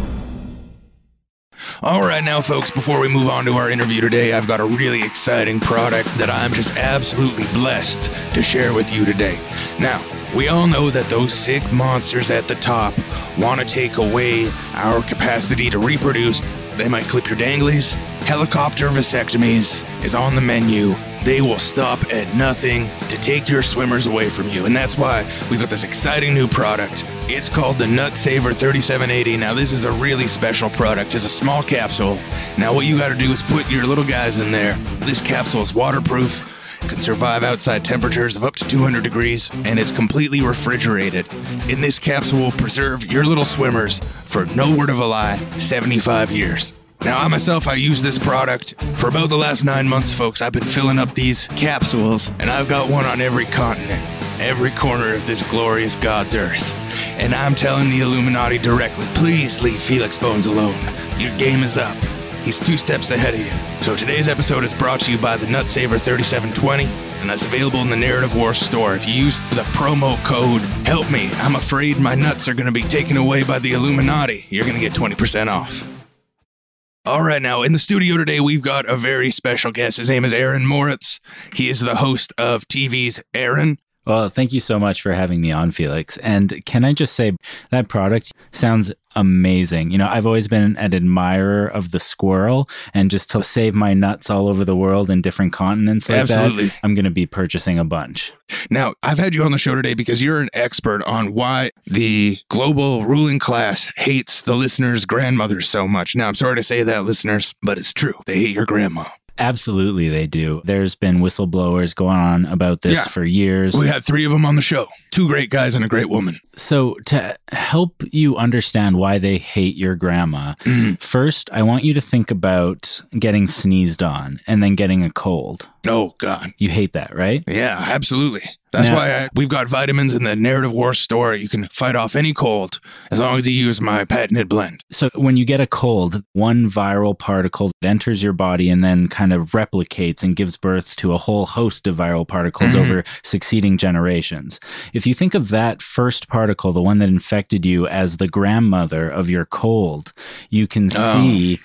All right, now, folks, before we move on to our interview today, I've got a really exciting product that I'm just absolutely blessed to share with you today. Now, we all know that those sick monsters at the top want to take away our capacity to reproduce. They might clip your danglies. Helicopter vasectomies is on the menu. They will stop at nothing to take your swimmers away from you. And that's why we've got this exciting new product. It's called the Nut Saver 3780. Now, this is a really special product. It's a small capsule. Now, what you got to do is put your little guys in there. This capsule is waterproof can survive outside temperatures of up to 200 degrees, and is completely refrigerated. In this capsule will preserve your little swimmers for no word of a lie, 75 years. Now, I myself, I use this product for about the last nine months, folks. I've been filling up these capsules, and I've got one on every continent, every corner of this glorious God's earth. And I'm telling the Illuminati directly, please leave Felix Bones alone. Your game is up. He's two steps ahead of you. So today's episode is brought to you by the Nutsaver 3720, and that's available in the Narrative War store. If you use the promo code HELP ME, I'm afraid my nuts are going to be taken away by the Illuminati. You're going to get 20% off. All right, now in the studio today, we've got a very special guest. His name is Aaron Moritz. He is the host of TV's Aaron. Well, thank you so much for having me on, Felix. And can I just say that product sounds amazing. You know, I've always been an admirer of the squirrel, and just to save my nuts all over the world in different continents like Absolutely. that, I'm going to be purchasing a bunch. Now, I've had you on the show today because you're an expert on why the global ruling class hates the listeners' grandmothers so much. Now, I'm sorry to say that, listeners, but it's true. They hate your grandma. Absolutely, they do. There's been whistleblowers going on about this Yeah. for years. We had three of them on the show two great guys and a great woman. So, to help you understand why they hate your grandma, mm-hmm. first, I want you to think about getting sneezed on and then getting a cold. Oh, God. You hate that, right? Yeah, absolutely. That's Now- why I, we've got vitamins in the Narrative War store. You can fight off any cold as long as you use my patented blend. So, when you get a cold, one viral particle enters your body and then kind of replicates and gives birth to a whole host of viral particles mm-hmm. over succeeding generations. If you think of that first particle, the one that infected you, as the grandmother of your cold, you can Oh. see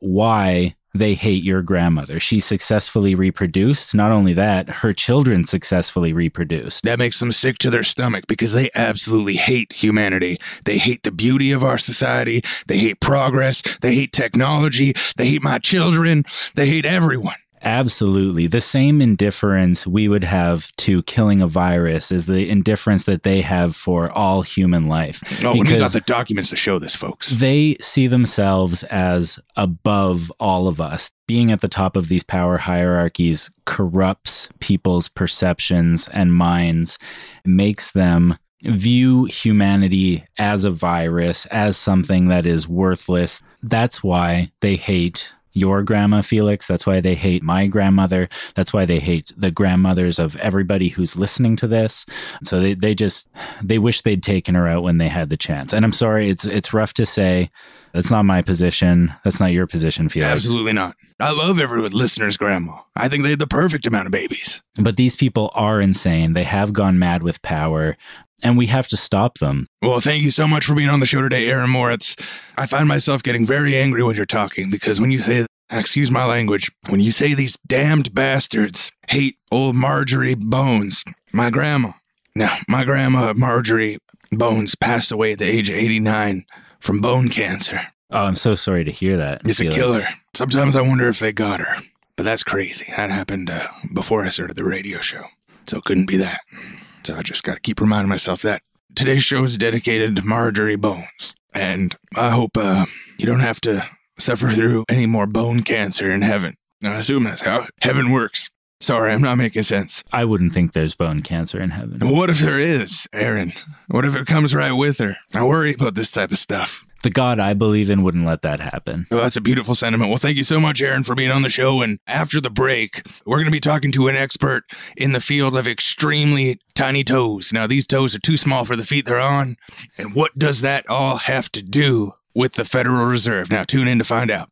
why they hate your grandmother. She successfully reproduced. Not only that, her children successfully reproduced. That makes them sick to their stomach because they absolutely hate humanity. They hate the beauty of our society. They hate progress. They hate technology. They hate my children. They hate everyone. Absolutely. The same indifference we would have to killing a virus is the indifference that they have for all human life. Oh, we got the documents to show this, folks. they see themselves as above all of us. Being at the top of these power hierarchies corrupts people's perceptions and minds, makes them view humanity as a virus, as something that is worthless. That's why they hate your grandma, Felix. That's why they hate my grandmother. That's why they hate the grandmothers of everybody who's listening to this. So they, they just they wish they'd taken her out when they had the chance. And I'm sorry, it's it's rough to say. That's not my position. That's not your position, Felix. Absolutely not. I love every listener's grandma. I think they had the perfect amount of babies. But these people are insane. They have gone mad with power, and we have to stop them. Well, thank you so much for being on the show today, Aaron Moritz. I find myself getting very angry when you're talking because when you say, excuse my language, when you say these damned bastards hate old Marjorie Bones, my grandma. Now, my grandma, Marjorie Bones, passed away at the age of 89 from bone cancer. Oh, I'm so sorry to hear that. It's a killer. Sometimes I wonder if they got her. But that's crazy. That happened uh, before I started the radio show. So it couldn't be that. So I just got to keep reminding myself that today's show is dedicated to Marjorie Bones. And I hope uh, you don't have to suffer through any more bone cancer in heaven. I assume that's how heaven works. Sorry, I'm not making sense. I wouldn't think there's bone cancer in heaven. What if there is, Aaron? What if it comes right with her? I worry about this type of stuff. The God I believe in wouldn't let that happen. Well, that's a beautiful sentiment. Well, thank you so much, Aaron, for being on the show. And after the break, we're going to be talking to an expert in the field of extremely tiny toes. Now, these toes are too small for the feet they're on. And what does that all have to do with the Federal Reserve? Now, tune in to find out.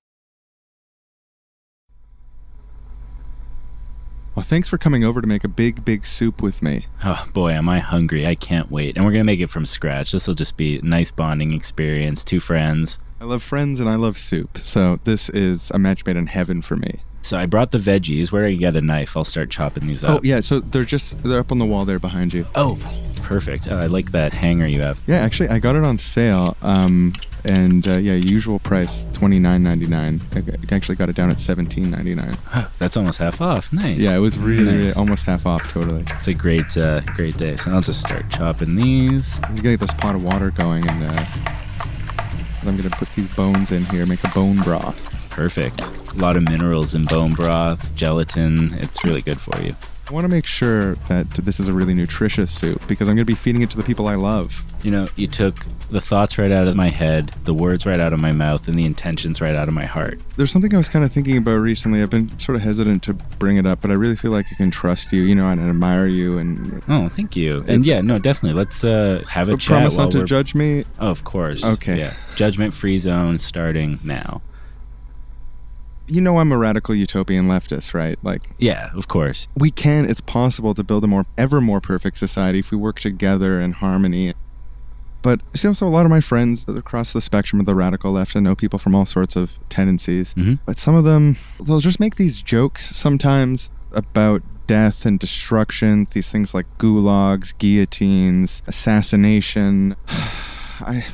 Well, thanks for coming over to make a big, big soup with me. Oh boy, am I hungry. I can't wait. And we're going to make it from scratch. This will just be a nice bonding experience. Two friends. I love friends and I love soup. So this is a match made in heaven for me. So I brought the veggies. Where do I get a knife? I'll start chopping these oh, up. Oh, yeah. So they're just, they're up on the wall there behind you. Oh, perfect. Oh, I like that hanger you have. Yeah, actually, I got it on sale. Um, and uh, yeah, usual price twenty nine ninety nine. I actually got it down at seventeen ninety nine. That's almost half off. Nice. Yeah, it was really, really almost half off. Totally. It's a great, uh, great day. So I'll just start chopping these. I'm gonna get this pot of water going, and uh, I'm gonna put these bones in here, make a bone broth. Perfect. A lot of minerals in bone broth, gelatin. It's really good for you. I want to make sure that this is a really nutritious soup because I'm gonna be feeding it to the people I love. You know, you took the thoughts right out of my head, the words right out of my mouth, and the intentions right out of my heart. There's something I was kind of thinking about recently. I've been sort of hesitant to bring it up, but I really feel like I can trust you, you know, and I admire you, and Oh, thank you. And yeah, no, definitely. Let's uh, have a chat. promise not to we're- judge me. Oh, of course. Okay. Yeah. Judgment free zone starting now. You know, I'm a radical utopian leftist, right? Like Yeah, of course. we can. It's possible to build a more, ever more perfect society if we work together in harmony. But I see also a lot of my friends across the spectrum of the radical left. I know people from all sorts of tendencies. Mhm. But some of them, they'll just make these jokes sometimes about death and destruction. These things like gulags, guillotines, assassination. I,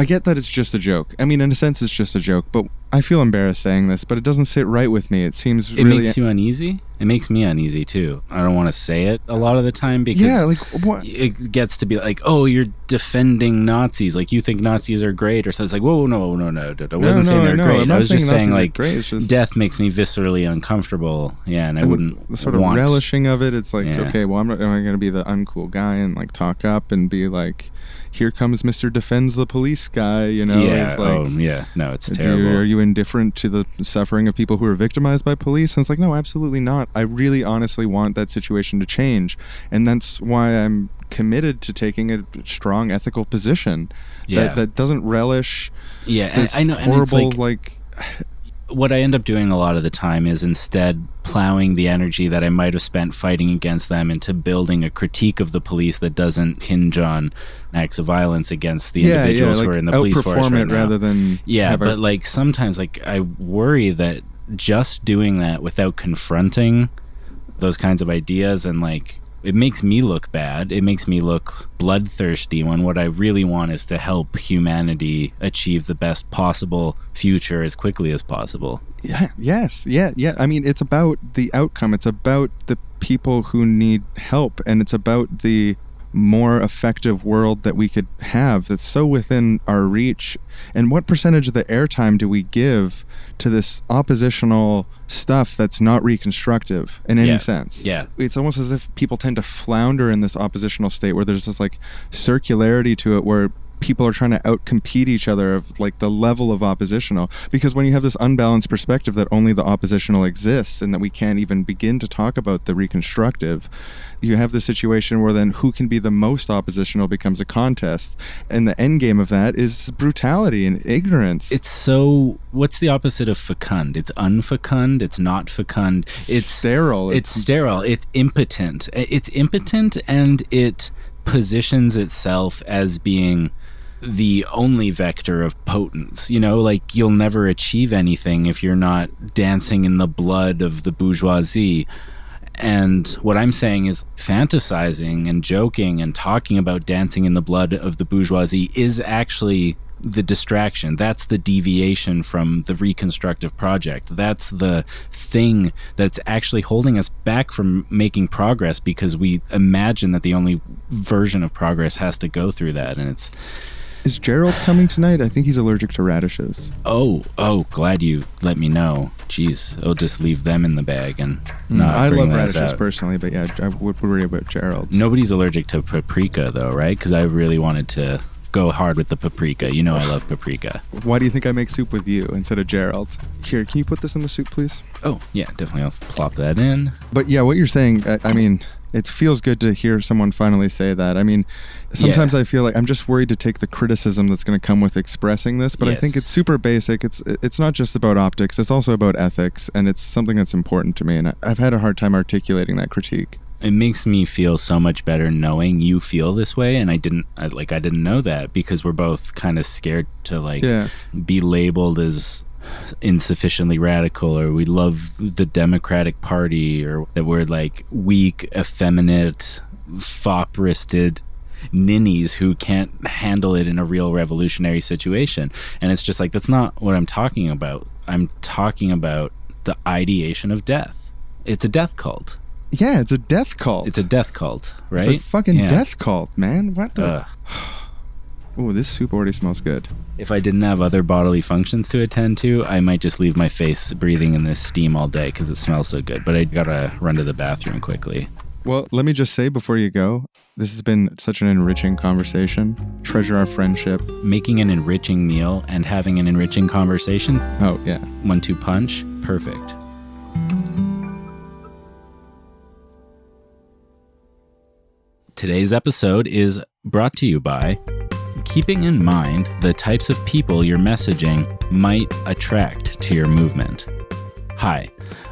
I get that it's just a joke. I mean, in a sense, it's just a joke. But I feel embarrassed saying this, but it doesn't sit right with me. It seems It really. makes you uneasy. It makes me uneasy too. I don't want to say it a lot of the time because yeah, like what? it gets to be like, oh, you're defending Nazis. Like you think Nazis are great, or so. It's like, whoa, no, no, no, no. I wasn't no, saying they're know. great. Not I was just saying saying Nazis are like. Just- death makes me viscerally uncomfortable. Yeah, and I And wouldn't the sort of want. relishing of it. It's like, Yeah. okay, well, I'm am I going to be the uncool guy and like talk up and be like, here comes Mr. Defends the Police guy, you know? yeah. It's like, oh, yeah. No, it's terrible. are you indifferent to the suffering of people who are victimized by police? And it's like, no, absolutely not. I really honestly want that situation to change. And that's why I'm committed to taking a strong ethical position yeah. that, that doesn't relish yeah. this I, I know. And it's horrible, like, like what I end up doing a lot of the time is instead plowing the energy that I might have spent fighting against them into building a critique of the police that doesn't hinge on acts of violence against the yeah, individuals yeah, who are in the police force right now. rather than yeah, but like sometimes like I worry that just doing that without confronting those kinds of ideas and like it makes me look bad. It makes me look bloodthirsty when what I really want is to help humanity achieve the best possible future as quickly as possible. Yeah, yes, yeah, yeah. I mean, it's about the outcome. It's about the people who need help, and it's about the more effective world that we could have that's so within our reach. And what percentage of the airtime do we give to this oppositional stuff that's not reconstructive in any Yeah. sense? Yeah. It's almost as if people tend to flounder in this oppositional state where there's this like circularity to it where people are trying to outcompete each other of like the level of oppositional because when you have this unbalanced perspective that only the oppositional exists and that we can't even begin to talk about the reconstructive you have the situation where then who can be the most oppositional becomes a contest and the end game of that is brutality and ignorance It's so. What's the opposite of fecund? It's unfecund. It's not fecund. It's sterile It's sterile. It's impotent. It's impotent, and it positions itself as being the only vector of potence. You know, like you'll never achieve anything if you're not dancing in the blood of the bourgeoisie. And what I'm saying is fantasizing and joking and talking about dancing in the blood of the bourgeoisie is actually the distraction. That's the deviation from the reconstructive project. That's the thing that's actually holding us back from making progress because we imagine that the only version of progress has to go through that. And it's, is gerald coming tonight i think he's allergic to radishes oh, oh, glad you let me know. Jeez, I'll just leave them in the bag and not Mm, i love radishes out. personally but yeah i would worry about gerald Nobody's allergic to paprika though, right? Because I really wanted to go hard with the paprika. You know I love paprika. Why do you think I make soup with you instead of Gerald? Here, can you put this in the soup, please? Oh yeah, definitely. I'll plop that in. But yeah, what you're saying, I, I mean, it feels good to hear someone finally say that. I mean, sometimes I feel like I'm just worried to take the criticism that's going to come with expressing this, but I think it's super basic. It's it's not just about optics; it's also about ethics, and it's something that's important to me. And I, I've had a hard time articulating that critique. It makes me feel so much better knowing you feel this way, and I didn't I, like I didn't know that because we're both kind of scared to like Yeah. be labeled as insufficiently radical or we love the democratic party or that we're like weak effeminate fop-wristed ninnies who can't handle it in a real revolutionary situation and it's just like that's not what i'm talking about i'm talking about the ideation of death it's a death cult Yeah, it's a death cult. it's a death cult right It's a fucking Yeah. death cult, man. What the? Oh, this soup already smells good. If I didn't have other bodily functions to attend to, I might just leave my face breathing in this steam all day because it smells so good. But I gotta run to the bathroom quickly. Well, let me just say before you go, this has been such an enriching conversation. Treasure our friendship. Making an enriching meal and having an enriching conversation, Oh, yeah. one two punch, perfect. Today's episode is brought to you by keeping in mind the types of people your messaging might attract to your movement. Hi,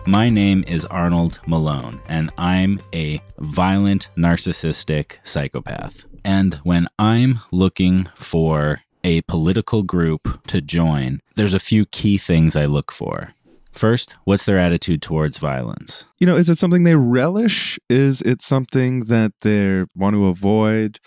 my name is Arnold Malone, and I'm a violent, narcissistic psychopath. And when I'm looking for a political group to join, there's a few key things I look for. First, what's their attitude towards violence? You know, is it something they relish? Is it something that they want to avoid?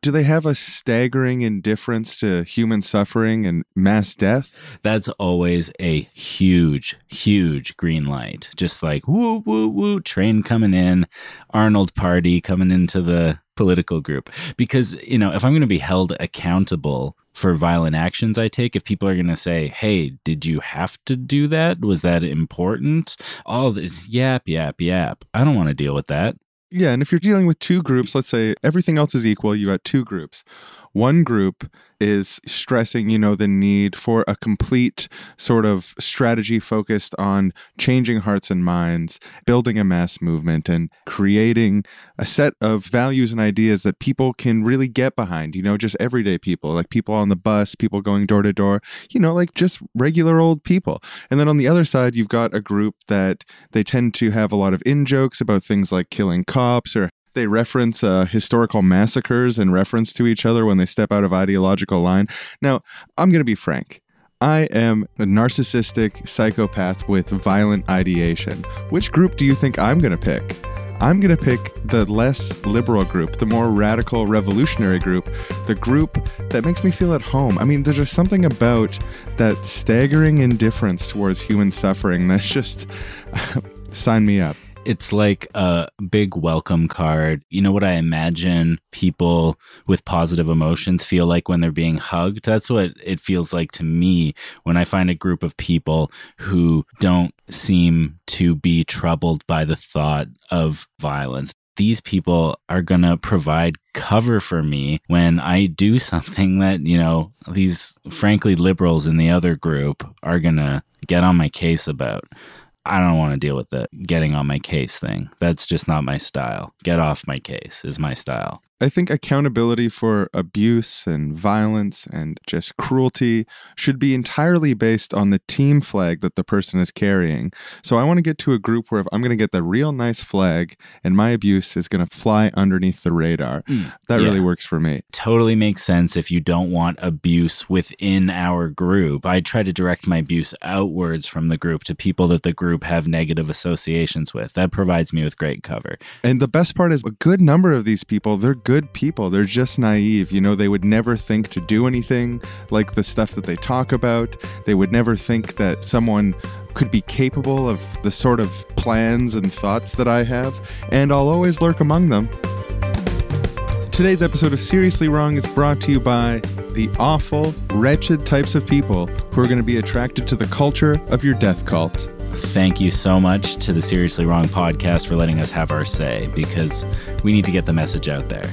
Do they have a staggering indifference to human suffering and mass death? That's always a huge, huge green light. Just like woo, woo, woo, train coming in, Arnold party coming into the political group. Because, you know, if I'm going to be held accountable for violent actions I take, if people are going to say, hey, did you have to do that? Was that important? All this yap, yap, yap. I don't want to deal with that. Yeah, and if you're dealing with two groups, let's say everything else is equal, you got two groups. One group is stressing, you know, the need for a complete sort of strategy focused on changing hearts and minds, building a mass movement, and creating a set of values and ideas that people can really get behind, you know, just everyday people, like people on the bus, people going door to door, you know, like just regular old people. And then on the other side, you've got a group that they tend to have a lot of in jokes about things like killing cops or they reference uh, historical massacres in reference to each other when they step out of ideological line. Now, I'm going to be frank. I am a narcissistic psychopath with violent ideation. Which group do you think I'm going to pick? I'm going to pick the less liberal group, the more radical revolutionary group, the group that makes me feel at home. I mean, there's just something about that staggering indifference towards human suffering that's just sign me up. It's like a big welcome card. You know what I imagine people with positive emotions feel like when they're being hugged? That's what it feels like to me when I find a group of people who don't seem to be troubled by the thought of violence. These people are going to provide cover for me when I do something that, you know, these frankly liberals in the other group are going to get on my case about. I don't want to deal with the getting on my case thing. That's just not my style. Get off my case is my style. I think accountability for abuse and violence and just cruelty should be entirely based on the team flag that the person is carrying. So I want to get to a group where if I'm going to get the real nice flag and my abuse is going to fly underneath the radar. Mm, that really works for me. Totally makes sense if you don't want abuse within our group. I try to direct my abuse outwards from the group to people that the group have negative associations with. That provides me with great cover. And the best part is a good number of these people, they're good people. They're just naive. You know, they would never think to do anything like the stuff that they talk about. They would never think that someone could be capable of the sort of plans and thoughts that I have. And I'll always lurk among them. Today's episode of Seriously Wrong is brought to you by the awful, wretched types of people who are going to be attracted to the culture of your death cult. Thank you so much to the Seriously Wrong podcast for letting us have our say because we need to get the message out there.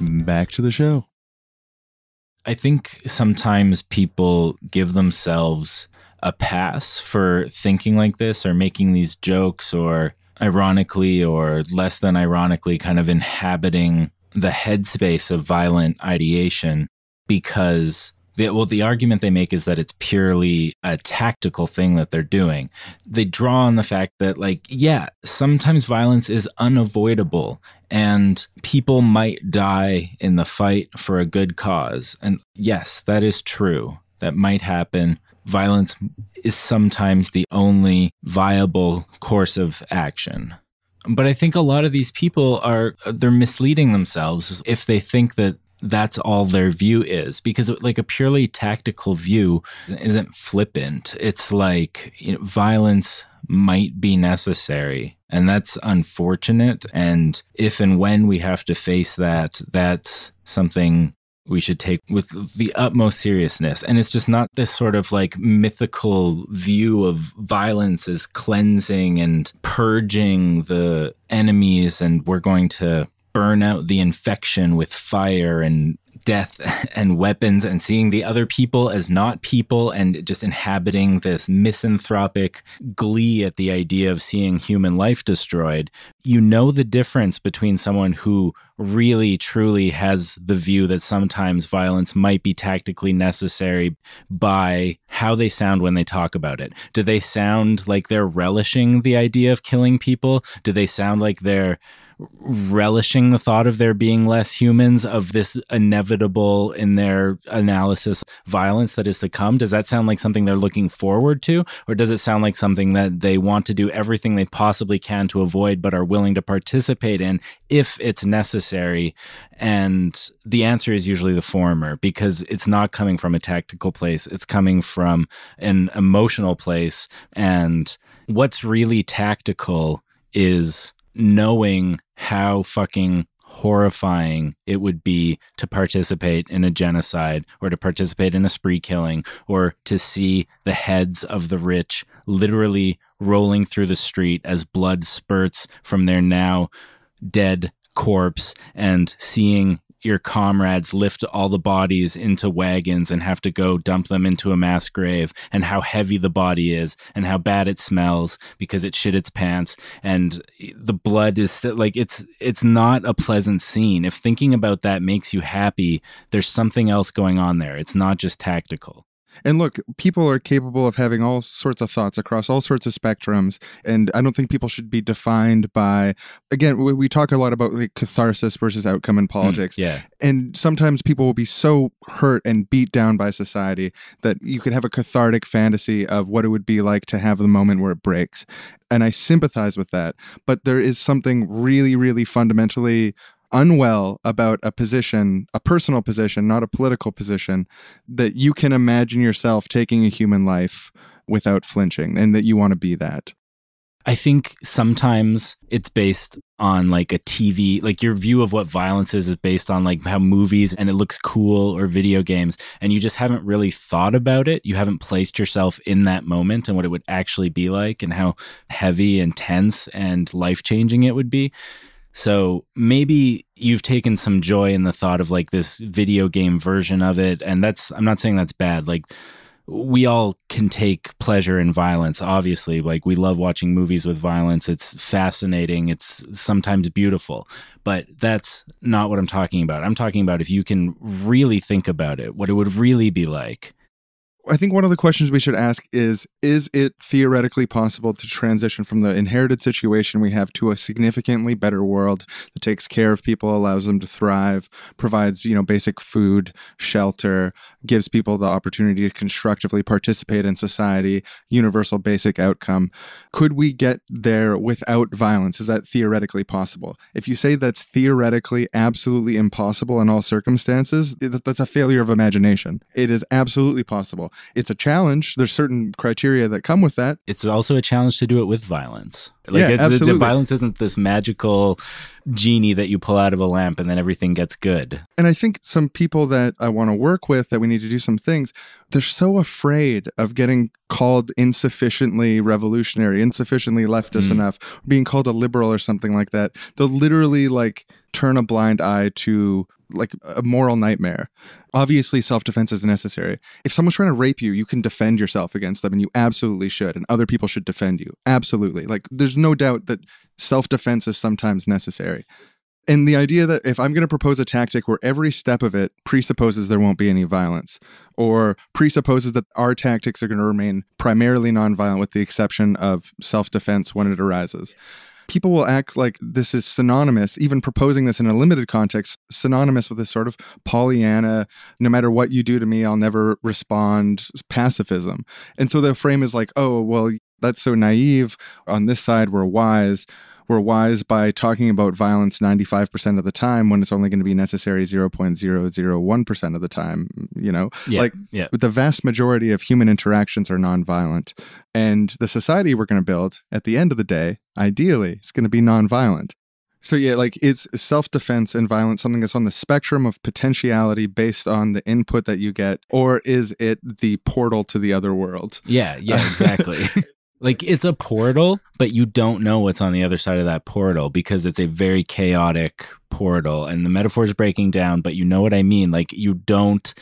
Back to the show. I think sometimes people give themselves a pass for thinking like this or making these jokes or ironically or less than ironically kind of inhabiting the headspace of violent ideation because the, well the argument they make is that it's purely a tactical thing that they're doing. They draw on the fact that like yeah sometimes violence is unavoidable and people might die in the fight for a good cause. And yes that is true. That might happen. Violence is sometimes the only viable course of action. But i think a lot of these people are they're misleading themselves if they think that that's all their view is because like a purely tactical view isn't flippant it's like you know, violence might be necessary and that's unfortunate and if and when we have to face that that's something we should take with the utmost seriousness. And it's just not this sort of like mythical view of violence as cleansing and purging the enemies, and we're going to burn out the infection with fire and death and weapons and seeing the other people as not people and just inhabiting this misanthropic glee at the idea of seeing human life destroyed, you know the difference between someone who really truly has the view that sometimes violence might be tactically necessary by how they sound when they talk about it. Do they sound like they're relishing the idea of killing people? Do they sound like they're relishing the thought of there being less humans of this inevitable in their analysis violence that is to come? Does that sound like something they're looking forward to? Or does it sound like something that they want to do everything they possibly can to avoid but are willing to participate in if it's necessary? And the answer is usually the former because it's not coming from a tactical place. It's coming from an emotional place. And what's really tactical is knowing how fucking horrifying it would be to participate in a genocide or to participate in a spree killing or to see the heads of the rich literally rolling through the street as blood spurts from their now dead corpse and seeing your comrades lift all the bodies into wagons and have to go dump them into a mass grave and how heavy the body is and how bad it smells because it shit its pants and the blood is st- like it's it's not a pleasant scene. If thinking about that makes you happy there's something else going on there. It's not just tactical And look, people are capable of having all sorts of thoughts across all sorts of spectrums. And I don't think people should be defined by, again, we, we talk a lot about like catharsis versus outcome in hmm, politics. yeah. And sometimes people will be so hurt and beat down by society that you could have a cathartic fantasy of what it would be like to have the moment where it breaks. And I sympathize with that. But there is something really, really fundamentally unwell about a position, a personal position, not a political position, that you can imagine yourself taking a human life without flinching and that you want to be that. I think sometimes it's based on like a TV, like your view of what violence is is based on like how movies and it looks cool or video games, and you just haven't really thought about it. You haven't placed yourself in that moment and what it would actually be like and how heavy and tense and life changing it would be. So maybe you've taken some joy in the thought of like this video game version of it. And that's, I'm not saying that's bad. Like, we all can take pleasure in violence, obviously. Like, we love watching movies with violence. It's fascinating. It's sometimes beautiful. But that's not what I'm talking about. I'm talking about if you can really think about it, what it would really be like. I think one of the questions we should ask is Is it theoretically possible to transition from the inherited situation we have to a significantly better world that takes care of people, allows them to thrive, provides, you know, basic food, shelter, gives people the opportunity to constructively participate in society, universal basic outcome? Could we get there without violence? Is that theoretically possible? If you say that's theoretically absolutely impossible in all circumstances, that's a failure of imagination. It is absolutely possible. It's a challenge. There's certain criteria that come with that. It's also a challenge to do it with violence. Like Yeah, it's, it's- absolutely. violence isn't this magical genie that you pull out of a lamp and then everything gets good. And I think some people that I want to work with, that we need to do some things, they're so afraid of getting called insufficiently revolutionary, insufficiently leftist mm. enough, being called a liberal or something like that. They'll literally like turn a blind eye to like a moral nightmare. Obviously, self defense is necessary. If someone's trying to rape you, you can defend yourself against them, and you absolutely should. And other people should defend you. Absolutely. Like, there's no doubt that self defense is sometimes necessary. And the idea that if I'm going to propose a tactic where every step of it presupposes there won't be any violence, or presupposes that our tactics are going to remain primarily nonviolent with the exception of self defense when it arises, people will act like this is synonymous, even proposing this in a limited context, synonymous with this sort of Pollyanna, no matter what you do to me, I'll never respond pacifism. And so the frame is like, oh, well, that's so naive. On this side, we're wise. We're wise by talking about violence 95% of the time when it's only going to be necessary 0.001% of the time, you know? Yeah, Like yeah. the vast majority of human interactions are nonviolent. And the society we're going to build at the end of the day, ideally, is going to be nonviolent. So, yeah, like it's self defense and violence something that's on the spectrum of potentiality based on the input that you get, or is it the portal to the other world? Yeah, yeah, exactly. like it's a portal, but you don't know what's on the other side of that portal because it's a very chaotic portal and the metaphor is breaking down, but you know what I mean? Like you don't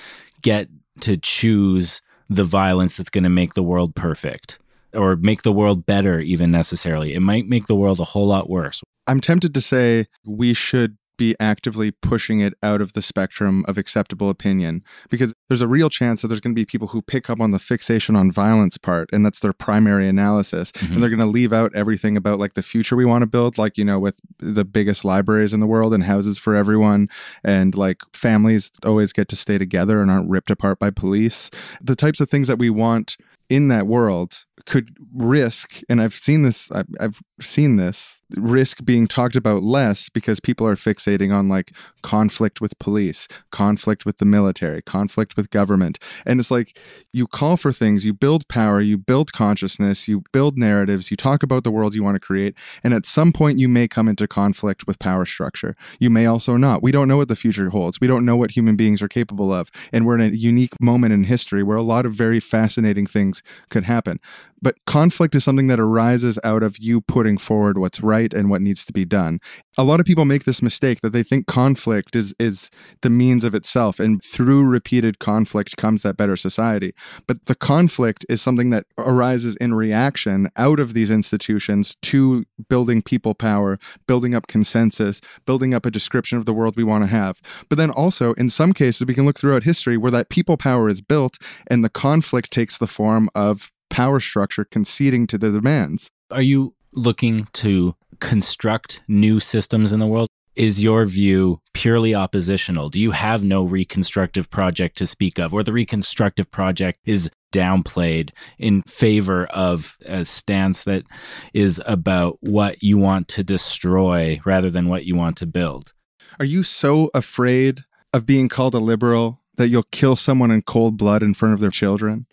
get to choose the violence that's going to make the world perfect or make the world better even necessarily. It might make the world a whole lot worse. I'm tempted to say we should be actively pushing it out of the spectrum of acceptable opinion. Because there's a real chance that there's going to be people who pick up on the fixation on violence part and that's their primary analysis and mm-hmm. they're going to leave out everything about like the future we want to build like you know with the biggest libraries in the world and houses for everyone and like families always get to stay together and aren't ripped apart by police. The types of things that we want in that world could risk and i've seen this I've, seen this risk being talked about less because people are fixating on like conflict with police conflict with the military conflict with government. And it's like you call for things you build power you build consciousness you build narratives you talk about the world you want to create and at some point you may come into conflict with power structure. You may also not. We don't know what the future holds. We don't know what human beings are capable of. And we're in a unique moment in history where a lot of very fascinating things could happen But conflict is something that arises out of you putting forward what's right and what needs to be done. A lot of people make this mistake that they think conflict is is the means of itself and through repeated conflict comes that better society. But the conflict is something that arises in reaction out of these institutions to building people power, building up consensus, building up a description of the world we want to have. But then also in some cases we can look throughout history where that people power is built and the conflict takes the form of power structure conceding to the demands. Are you looking to construct new systems in the world? Is your view purely oppositional? Do you have no reconstructive project to speak of, or the reconstructive project is downplayed in favor of a stance that is about what you want to destroy rather than what you want to build? Are you so afraid of being called a liberal that you'll kill someone in cold blood in front of their children?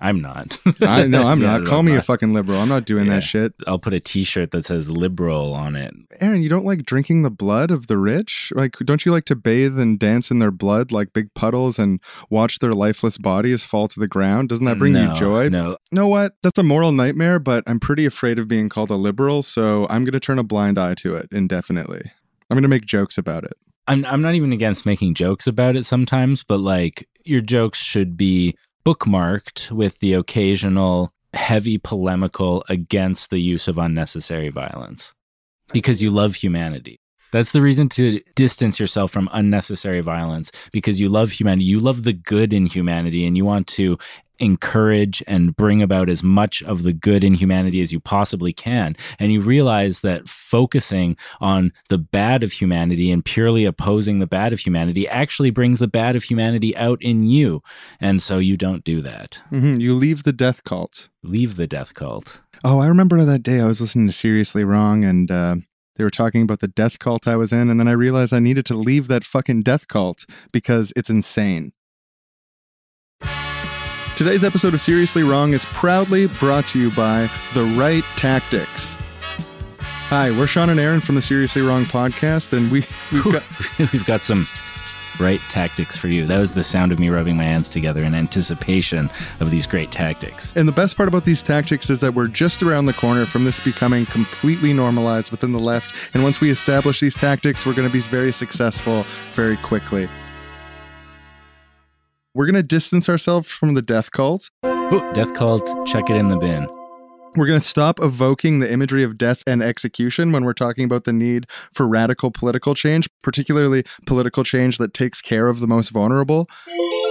I'm not. I no, I'm Yeah, not. Call I'm me a fucking liberal. I'm not doing Yeah. that shit. I'll put a T-shirt that says "liberal" on it. Aaron, you don't like drinking the blood of the rich? Like, don't you like to bathe and dance in their blood like big puddles and watch their lifeless bodies fall to the ground? Doesn't that bring No, you joy? No, know what? That's a moral nightmare, but I'm pretty afraid of being called a liberal, so I'm going to turn a blind eye to it indefinitely. I'm going to make jokes about it. I'm I'm not even against making jokes about it sometimes, but like your jokes should be bookmarked with the occasional heavy polemical against the use of unnecessary violence because you love humanity. That's the reason to distance yourself from unnecessary violence because you love humanity. You love the good in humanity and you want to encourage and bring about as much of the good in humanity as you possibly can. And you realize that focusing on the bad of humanity and purely opposing the bad of humanity actually brings the bad of humanity out in you. And so you don't do that. hmm You leave the death cult. Leave the death cult. Oh, I remember that day I was listening to Seriously Wrong and uh, they were talking about the death cult I was in. And then I realized I needed to leave that fucking death cult because it's insane. Today's episode of Seriously Wrong is proudly brought to you by The Right Tactics. Hi, we're Sean and Aaron from the Seriously Wrong podcast, and we, we've got. We've got some right tactics for you. That was the sound of me rubbing my hands together in anticipation of these great tactics. And the best part about these tactics is that we're just around the corner from this becoming completely normalized within the left. And once we establish these tactics, we're going to be very successful very quickly. We're going to distance ourselves from the death cult. Ooh, death cult, check it in the bin. We're going to stop evoking the imagery of death and execution when we're talking about the need for radical political change, particularly political change that takes care of the most vulnerable.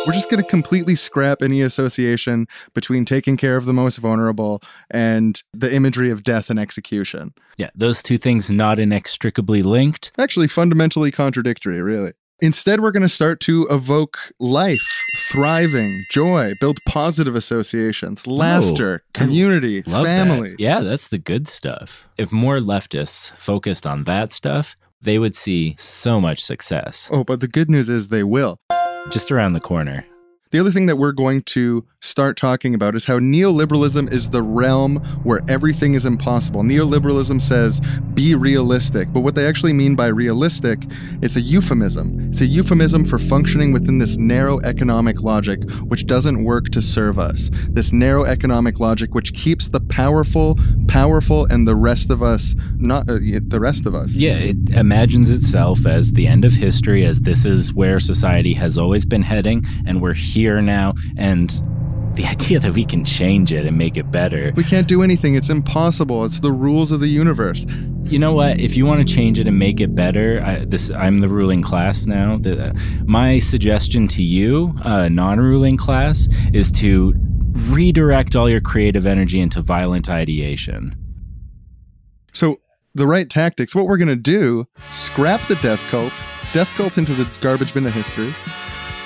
We're just going to completely scrap any association between taking care of the most vulnerable and the imagery of death and execution. Yeah, those two things not inextricably linked. Actually, fundamentally contradictory, really. Instead, we're going to start to evoke life, thriving, joy, build positive associations, oh, laughter, I community, family. That. Yeah, that's the good stuff. If more leftists focused on that stuff, they would see so much success Oh, but the good news is they will. just around the corner. The other thing that we're going to start talking about is how neoliberalism is the realm where everything is impossible. Neoliberalism says be realistic, but what they actually mean by realistic is a euphemism. It's a euphemism for functioning within this narrow economic logic which doesn't work to serve us. This narrow economic logic which keeps the powerful powerful and the rest of us not uh, the rest of us. Yeah, it imagines itself as the end of history, as this is where society has always been heading, and we're here now. And the idea that we can change it and make it better. We can't do anything. It's impossible. It's the rules of the universe. You know what? If you want to change it and make it better, I, this I'm the ruling class now. The, my suggestion to you, uh, non-ruling class, is to redirect all your creative energy into violent ideation. So, the right tactics, what we're going to do, scrap the death cult, death cult into the garbage bin of history,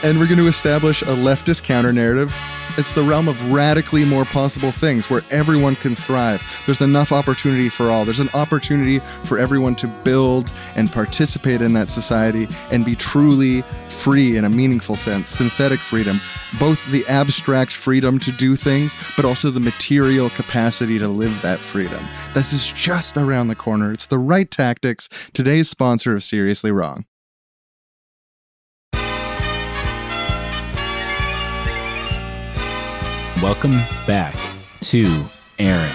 and we're going to establish a leftist counter narrative. It's the realm of radically more possible things where everyone can thrive. There's enough opportunity for all. There's an opportunity for everyone to build and participate in that society and be truly free in a meaningful sense, synthetic freedom, both the abstract freedom to do things, but also the material capacity to live that freedom. This is just around the corner. It's the right tactics. Today's sponsor of Seriously Wrong. Welcome back to Aaron.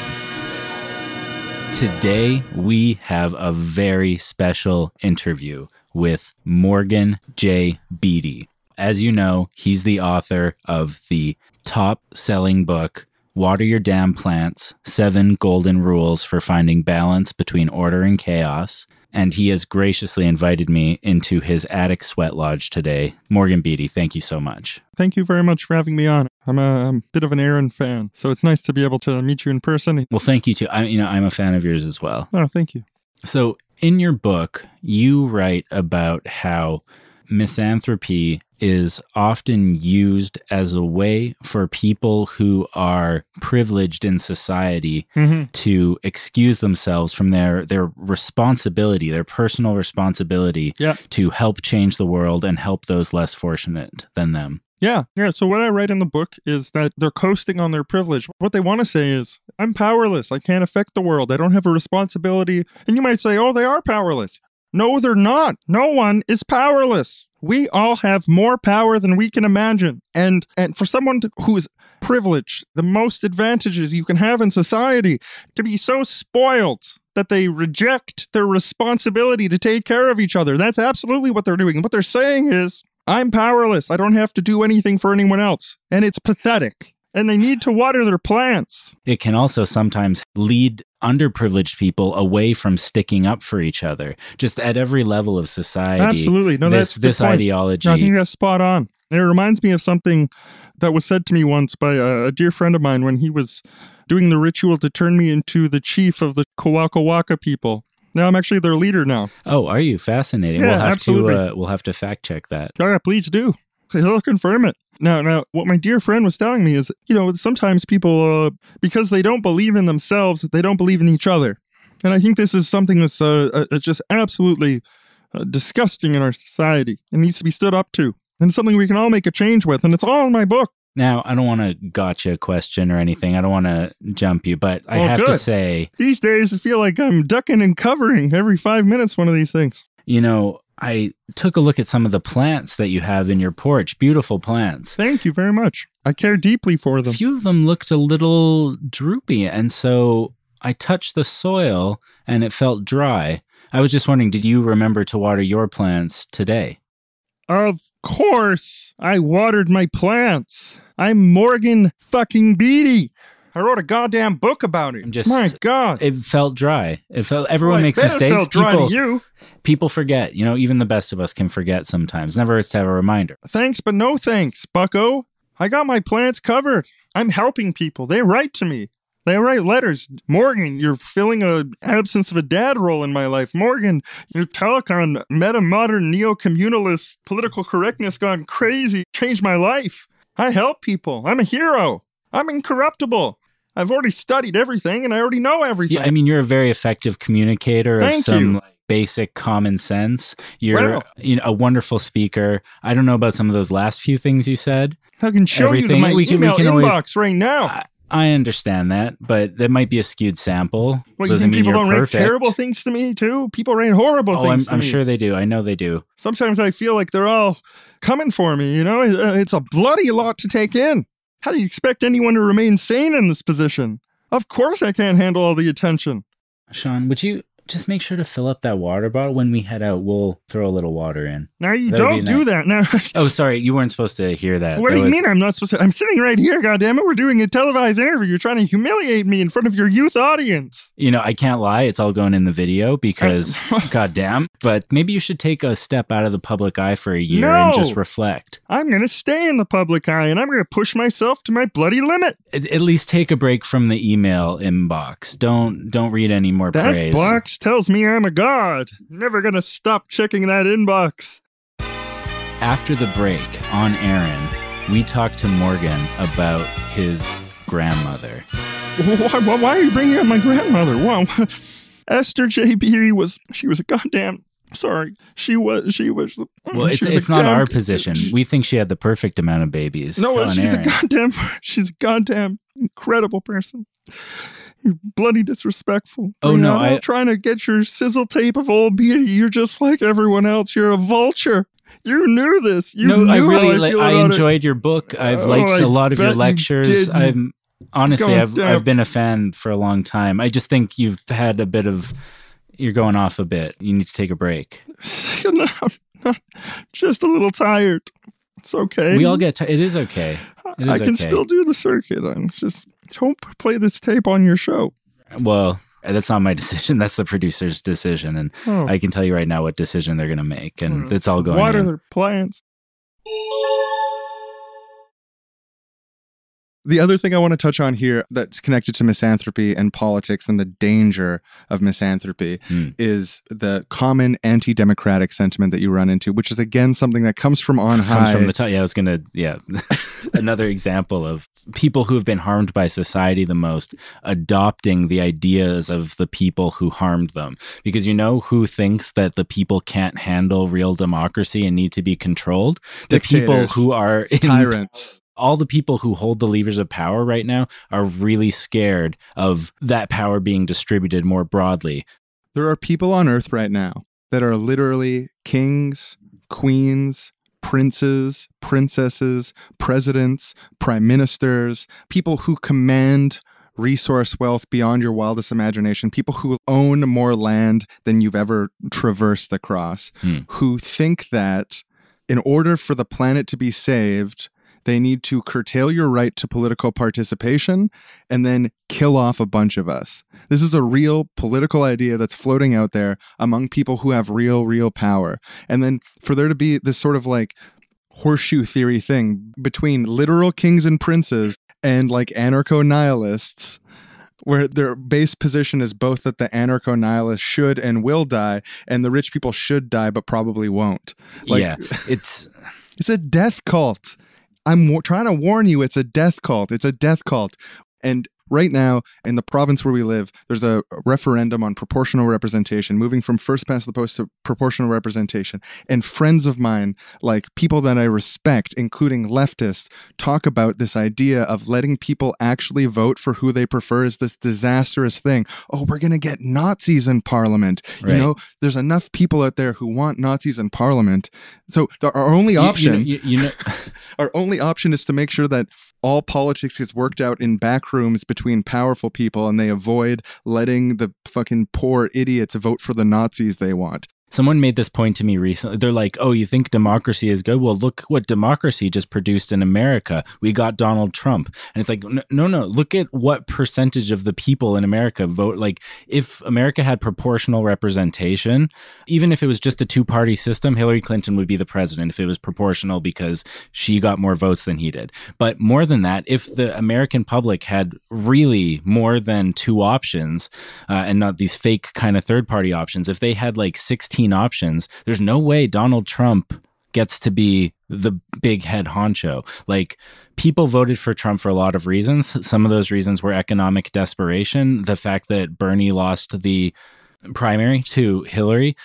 Today, we have a very special interview with Morgan J. Beatty. As you know, he's the author of the top selling book, Water Your Damn Plants Seven Golden Rules for Finding Balance Between Order and Chaos. And he has graciously invited me into his attic sweat lodge today. Morgan Beatty, thank you so much. Thank you very much for having me on. I'm a, I'm a bit of an Aaron fan, so it's nice to be able to meet you in person. Well, thank you too. I, you know, I'm a fan of yours as well. Oh, thank you. So, in your book, you write about how misanthropy is often used as a way for people who are privileged in society Mhm. to excuse themselves from their their responsibility, their personal responsibility Yeah. to help change the world and help those less fortunate than them. Yeah, yeah. So what I write in the book is that they're coasting on their privilege. What they want to say is, I'm powerless. I can't affect the world. I don't have a responsibility. And you might say, oh, they are powerless. No, they're not. No one is powerless. We all have more power than we can imagine. And and for someone to, who is privileged, the most advantages you can have in society, to be so spoiled that they reject their responsibility to take care of each other. That's absolutely what they're doing. What they're saying is, I'm powerless. I don't have to do anything for anyone else. And it's pathetic. And they need to water their plants. It can also sometimes lead underprivileged people away from sticking up for each other, just at every level of society. Absolutely. No, this that's this ideology. No, I think that's spot on. And it reminds me of something that was said to me once by a, a dear friend of mine when he was doing the ritual to turn me into the chief of the Kawaka Waka people. Now I'm actually their leader now. Oh, are you fascinating? Yeah, we'll have absolutely. to uh, we'll have to fact check that. Oh, yeah, please do. He'll confirm it. Now, now, what my dear friend was telling me is, you know, sometimes people, uh, because they don't believe in themselves, they don't believe in each other, and I think this is something that's uh, uh, just absolutely uh, disgusting in our society. It needs to be stood up to, and something we can all make a change with, and it's all in my book. Now, I don't want to gotcha question or anything. I don't want to jump you, but I Oh, have to say, These days, I feel like I'm ducking and covering every five minutes. One of these things. you know, I took a look at some of the plants that you have in your porch. Beautiful plants. Thank you very much. I care deeply for them. A few of them looked a little droopy, and so I touched the soil and it felt dry. I was just wondering, did you remember to water your plants today? Of course, I watered my plants. I'm Morgan fucking Beatty. I wrote a goddamn book about it. I'm just- my God. It felt dry. It felt everyone Well, makes mistakes. It felt dry people, to you. people forget. You know, even the best of us can forget sometimes. Never hurts to have a reminder. Thanks, but no thanks, Bucko. I got my plants covered. I'm helping people. They write to me. They write letters. Morgan, you're filling a absence of a dad role in my life. Morgan, your telecon meta modern neo communalist political correctness gone crazy. Changed my life. I help people. I'm a hero. I'm incorruptible. I've already studied everything and I already know everything. Yeah, I mean, you're a very effective communicator of Thank some you. like, basic common sense. You're Well. you know, a wonderful speaker. I don't know about some of those last few things you said. I can show everything- you my we can- we email can always- inbox right now. I, understand that, but that might be a skewed sample. Well, you think people don't perfect. write terrible things to me too? People write horrible Oh, I'm, things to I'm me. sure they do. I know they do. Sometimes I feel like they're all coming for me. You know, uh, it's a bloody lot to take in. How do you expect anyone to remain sane in this position? Of course, I can't handle all the attention. Sean, would you just make sure to fill up that water bottle when we head out? We'll throw a little water in. Now you That'd be don't do nice. that. Now, Oh, sorry, you weren't supposed to hear that. what That do you was- mean I'm not supposed to? I'm sitting right here. God damn it! We're doing a televised interview. You're trying to humiliate me in front of your youth audience. You know, I can't lie. It's all going in the video because, goddamn. But maybe you should take a step out of the public eye for a year and just reflect. I'm gonna stay in the public eye, and I'm gonna push myself to my bloody limit. At, at least take a break from the email inbox. Don't don't read any more That praise. box tells me I'm a god. Never gonna stop checking that inbox. After the break on Aaron, we talked to Morgan about his grandmother. Why, why, why are you bringing up my grandmother? Wow. Esther J. Beatty was, she was a goddamn, sorry. She was, she was. Well, she it's was it's not our position. We think she had the perfect amount of babies. No, she's Aaron. a goddamn, she's a goddamn incredible person. You're bloody disrespectful. Oh, no, Brianna, I- trying to get your sizzle tape of old beauty. You're just like everyone else. You're a vulture. You knew this. You no, knew I really I, like. feel I about it. enjoyed your book. I've Oh, liked I a lot of your bet you lectures. I'm Honestly, I've down. I've been a fan for a long time. I just think you've had a bit of you're going off a bit. You need to take a break. I'm not- just a little tired. It's okay. We all get ti it is okay. It is I can okay. still do the circuit. I'm just don't play this tape on your show. Well, that's not my decision. That's the producer's decision, and Oh. I can tell you right now what decision they're going to make, and hmm. it's all going. What are in. their plans? The other thing I want to touch on here that's connected to misanthropy and politics and the danger of misanthropy Hmm. is the common anti democratic sentiment that you run into, which is again something that comes from on comes high. from the top. Yeah, I was gonna. Yeah, another example of people who have been harmed by society the most adopting the ideas of the people who harmed them. Because you know who thinks that the people can't handle real democracy and need to be controlled? The people who are in Tyrants. All the people who hold the levers of power right now are really scared of that power being distributed more broadly. There are people on earth right now that are literally kings, queens, princes, princesses, presidents, prime ministers, people who command resource wealth beyond your wildest imagination, people who own more land than you've ever traversed across, Hmm. who think that in order for the planet to be saved, they need to curtail your right to political participation and then kill off a bunch of us. This is a real political idea that's floating out there among people who have real, real power. And then for there to be this sort of like horseshoe theory thing between literal kings and princes and like anarcho nihilists. Where their base position is both that the anarcho nihilists should and will die, and the rich people should die but probably won't. Like, yeah, it's it's a death cult. I'm wa- trying to warn you, it's a death cult. It's a death cult. And right now, in the province where we live, there's a referendum on proportional representation, moving from first past the post to proportional representation. And friends of mine, like people that I respect, including leftists, talk about this idea of letting people actually vote for who they prefer is this disastrous thing. Oh, we're going to get Nazis in parliament. You know, there's enough people out there who want Nazis in parliament. So the, our only you- you know- option you- know our only option is to make sure that all politics is worked out in back rooms between powerful people and they avoid letting the fucking poor idiots vote for the Nazis they want. Someone made this point to me recently. They're like, "Oh, you think democracy is good? Well, look what democracy just produced in America. We got Donald Trump." And it's like, "No, no. Look at what percentage of the people in America vote like if America had proportional representation, even if it was just a two-party system, Hillary Clinton would be the president if it was proportional because she got more votes than he did. But more than that, if the American public had really more than two options uh, and not these fake kind of third-party options, if they had like 16 options, there's no way Donald Trump gets to be the big head honcho. Like people voted for Trump for a lot of reasons. Some of those reasons were economic desperation, the fact that Bernie lost the primary to Hillary.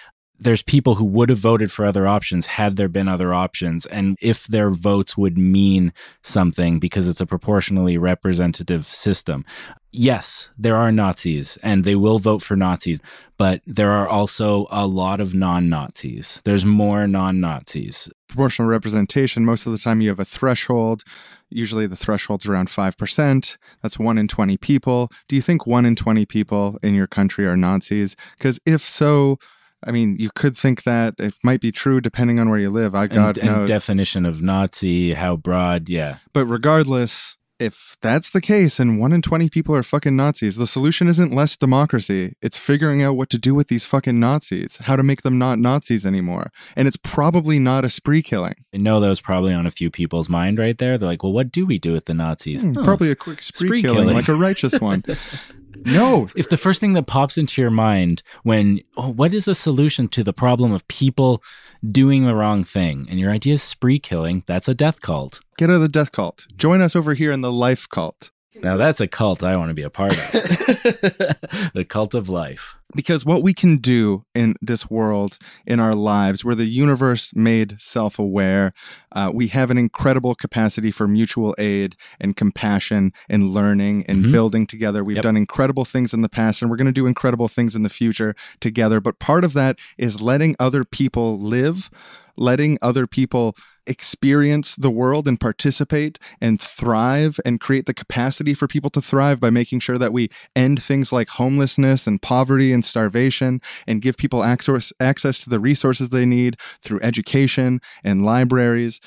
There's people who would have voted for other options had there been other options, and if their votes would mean something because it's a proportionally representative system. Yes, there are Nazis and they will vote for Nazis, but there are also a lot of non Nazis. There's more non Nazis. Proportional representation, most of the time you have a threshold. Usually the threshold's around 5%. That's 1 in 20 people. Do you think 1 in 20 people in your country are Nazis? Because if so, I mean, you could think that it might be true depending on where you live. I God and, and definition of Nazi, how broad, yeah. But regardless, if that's the case and one in 20 people are fucking Nazis, the solution isn't less democracy. It's figuring out what to do with these fucking Nazis, how to make them not Nazis anymore. And it's probably not a spree killing. I know that was probably on a few people's mind right there. They're like, well, what do we do with the Nazis? Hmm, Oh, probably a quick spree, spree killing, killing. like a righteous one. no, if the first thing that pops into your mind when oh, what is the solution to the problem of people doing the wrong thing and your idea is spree killing that's a death cult get out of the death cult. Join us over here in the life cult. now that's a cult i want to be a part of the cult of life Because what we can do in this world, in our lives, where the universe made self aware, uh, we have an incredible capacity for mutual aid and compassion and learning and Mhm. building together. We've Yep. done incredible things in the past and we're going to do incredible things in the future together. But part of that is letting other people live, letting other people experience the world and participate and thrive and create the capacity for people to thrive by making sure that we end things like homelessness and poverty and starvation and give people access access to the resources they need through education and libraries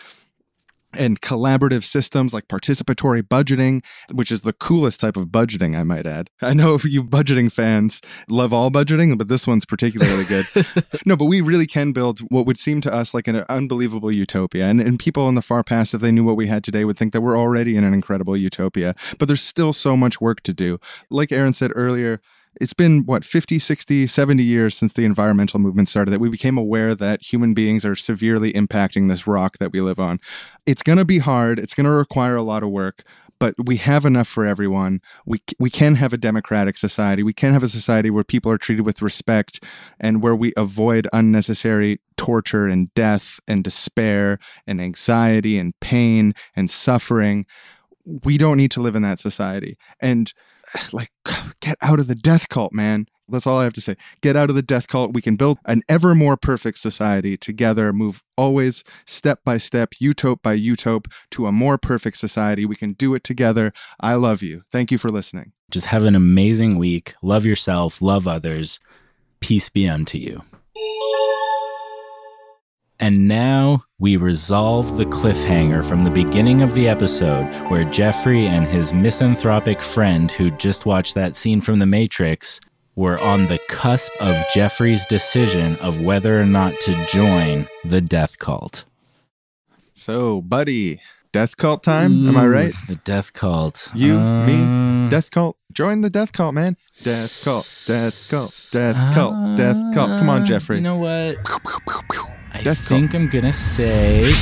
and collaborative systems like participatory budgeting, which is the coolest type of budgeting, I might add. I know if you budgeting fans love all budgeting, but this one's particularly good. no, but we really can build what would seem to us like an unbelievable utopia. And, and people in the far past, if they knew what we had today, would think that we're already in an incredible utopia. But there's still so much work to do. Like Aaron said earlier, it's been what 50 60 70 years since the environmental movement started that we became aware that human beings are severely impacting this rock that we live on. It's going to be hard. It's going to require a lot of work but we have enough for everyone. We we can have a democratic society. We can have a society where people are treated with respect and where we avoid unnecessary torture and death and despair and anxiety and pain and suffering. We don't need to live in that society. And like get out of the death cult man. That's all i have to say. Get out of the death cult. We can build an ever more perfect society together move always step by step utope by utope to a more perfect society. We can do it together. I love you. Thank you for listening. Just have an amazing week. Love yourself, love others. Peace be unto you. And now we resolve the cliffhanger from the beginning of the episode where Jeffrey and his misanthropic friend, who just watched that scene from The Matrix, were on the cusp of Jeffrey's decision of whether or not to join the death cult. so buddy death cult time am i right The death cult. you Uh, me death cult join the death cult man death cult death cult death cult death cult come on uh, jeffrey You know what? I Death cult. think I'm gonna say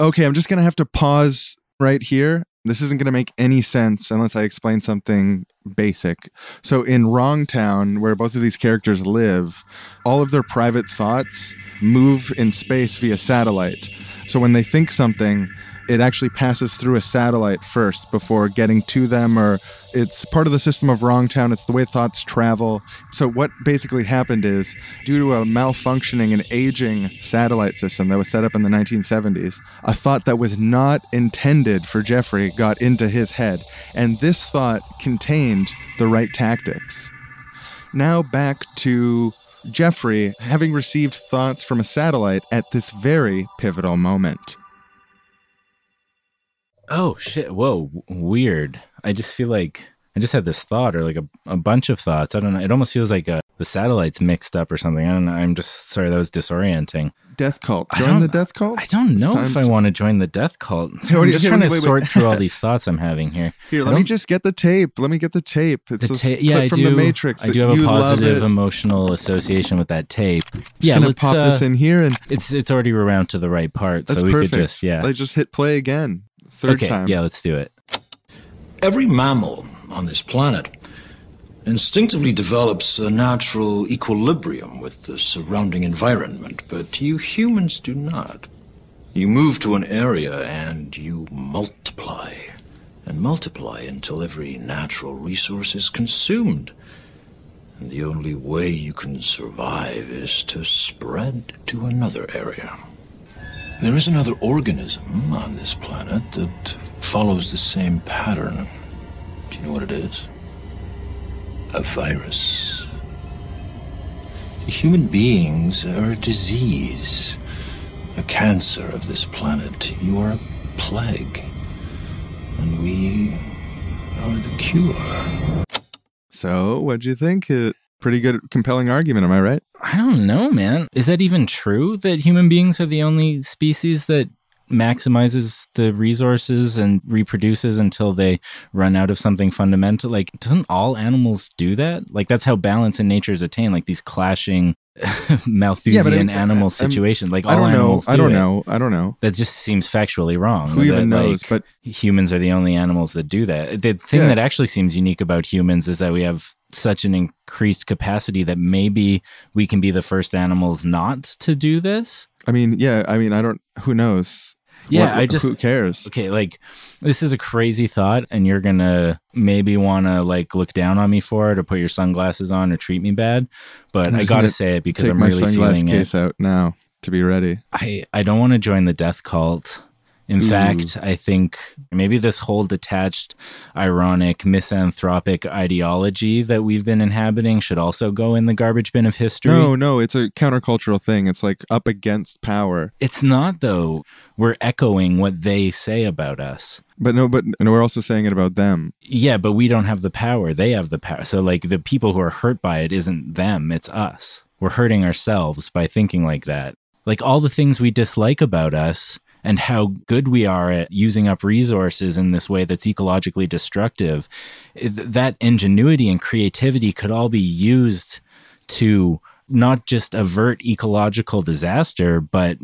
okay, I'm just going to have to pause right here. This isn't going to make any sense unless I explain something basic. So, in Wrong Town, where both of these characters live, all of their private thoughts move in space via satellite. So, when they think something, it actually passes through a satellite first before getting to them, or it's part of the system of Wrong Town. It's the way thoughts travel. So, what basically happened is, due to a malfunctioning and aging satellite system that was set up in the 1970s, a thought that was not intended for Jeffrey got into his head. And this thought contained the right tactics. Now, back to Jeffrey having received thoughts from a satellite at this very pivotal moment. Oh shit! Whoa, w- weird. I just feel like I just had this thought, or like a, a bunch of thoughts. I don't know. It almost feels like uh, the satellites mixed up or something. I don't know. I'm just sorry that was disorienting. Death cult. Join the death cult? I don't know if I to- want to join the death cult. Hey, I'm just hey, trying wait, to wait, sort wait. through all these thoughts I'm having here. Here, let me just get the tape. Let me get the tape. It's The a ta- yeah, I from do. the Matrix. I do have a positive emotional association with that tape. Just yeah, gonna let's pop uh, this in here, and It's it's already around to the right part, that's so we perfect. could just yeah. Like, just hit play again. Third okay, time. yeah, let's do it. Every mammal on this planet instinctively develops a natural equilibrium with the surrounding environment, but you humans do not. You move to an area and you multiply and multiply until every natural resource is consumed. And the only way you can survive is to spread to another area. There is another organism on this planet that follows the same pattern. Do you know what it is? A virus. Human beings are a disease, a cancer of this planet. You are a plague. And we are the cure. So, what'd you think? Uh, pretty good, compelling argument. Am I right? I don't know, man. Is that even true that human beings are the only species that maximizes the resources and reproduces until they run out of something fundamental? Like, doesn't all animals do that? Like, that's how balance in nature is attained. Like these clashing Malthusian I'm- animal I'm- situations. Like all I don't know. animals I do don't it. know. I don't know. That just seems factually wrong. Who even knows? like, But humans are the only animals that do that. The thing Yeah. that actually seems unique about humans is that we have such an increased capacity that maybe we can be the first animals not to do this. I mean, yeah. I mean, I don't. Who knows? Yeah, What- I just Who cares? okay, like this is a crazy thought, and you're gonna maybe want to like look down on me for it, or put your sunglasses on, or treat me bad. But I'm I gotta say it because Take I'm my really sunglass feeling case out now. to be ready. I, I don't want to join the death cult. In Ooh. fact, I think maybe this whole detached, ironic, misanthropic ideology that we've been inhabiting should also go in the garbage bin of history. No, no, it's a countercultural thing. It's like up against power. It's not, though. We're echoing what they say about us. But no, but and we're also saying it about them. Yeah, but we don't have the power. They have the power. So, like, the people who are hurt by it isn't them, it's us. We're hurting ourselves by thinking like that. Like, all the things we dislike about us and how good we are at using up resources in this way that's ecologically destructive, that ingenuity and creativity could all be used to not just avert ecological disaster, but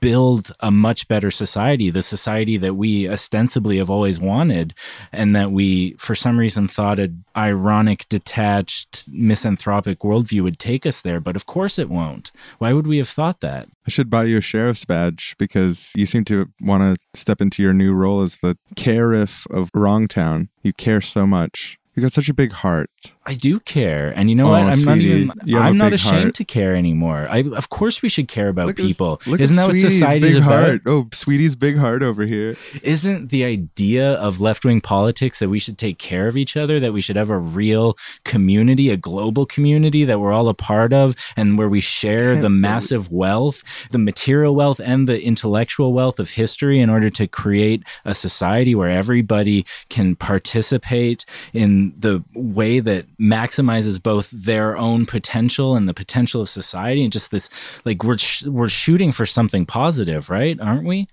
build a much better society, the society that we ostensibly have always wanted, and that we, for some reason, thought an ironic, detached, misanthropic worldview would take us there. But of course it won't. Why would we have thought that? I should buy you a sheriff's badge because you seem to want to step into your new role as the sheriff of Wrongtown. You care so much. You've got such a big heart. I do care, and you know Oh, what? I'm not even. you have a I'm not ashamed heart. to care anymore. I, of course, we should care about Look people. at Isn't that what society's big about? heart. Oh, sweetie's big heart over here. Isn't the idea of left wing politics that we should take care of each other, that we should have a real community, a global community that we're all a part of, and where we share Can't the massive wealth, the material wealth, and the intellectual wealth of history in order to create a society where everybody can participate in the way that maximizes both their own potential and the potential of society and just this like we're sh- we're shooting for something positive right? Aren't we?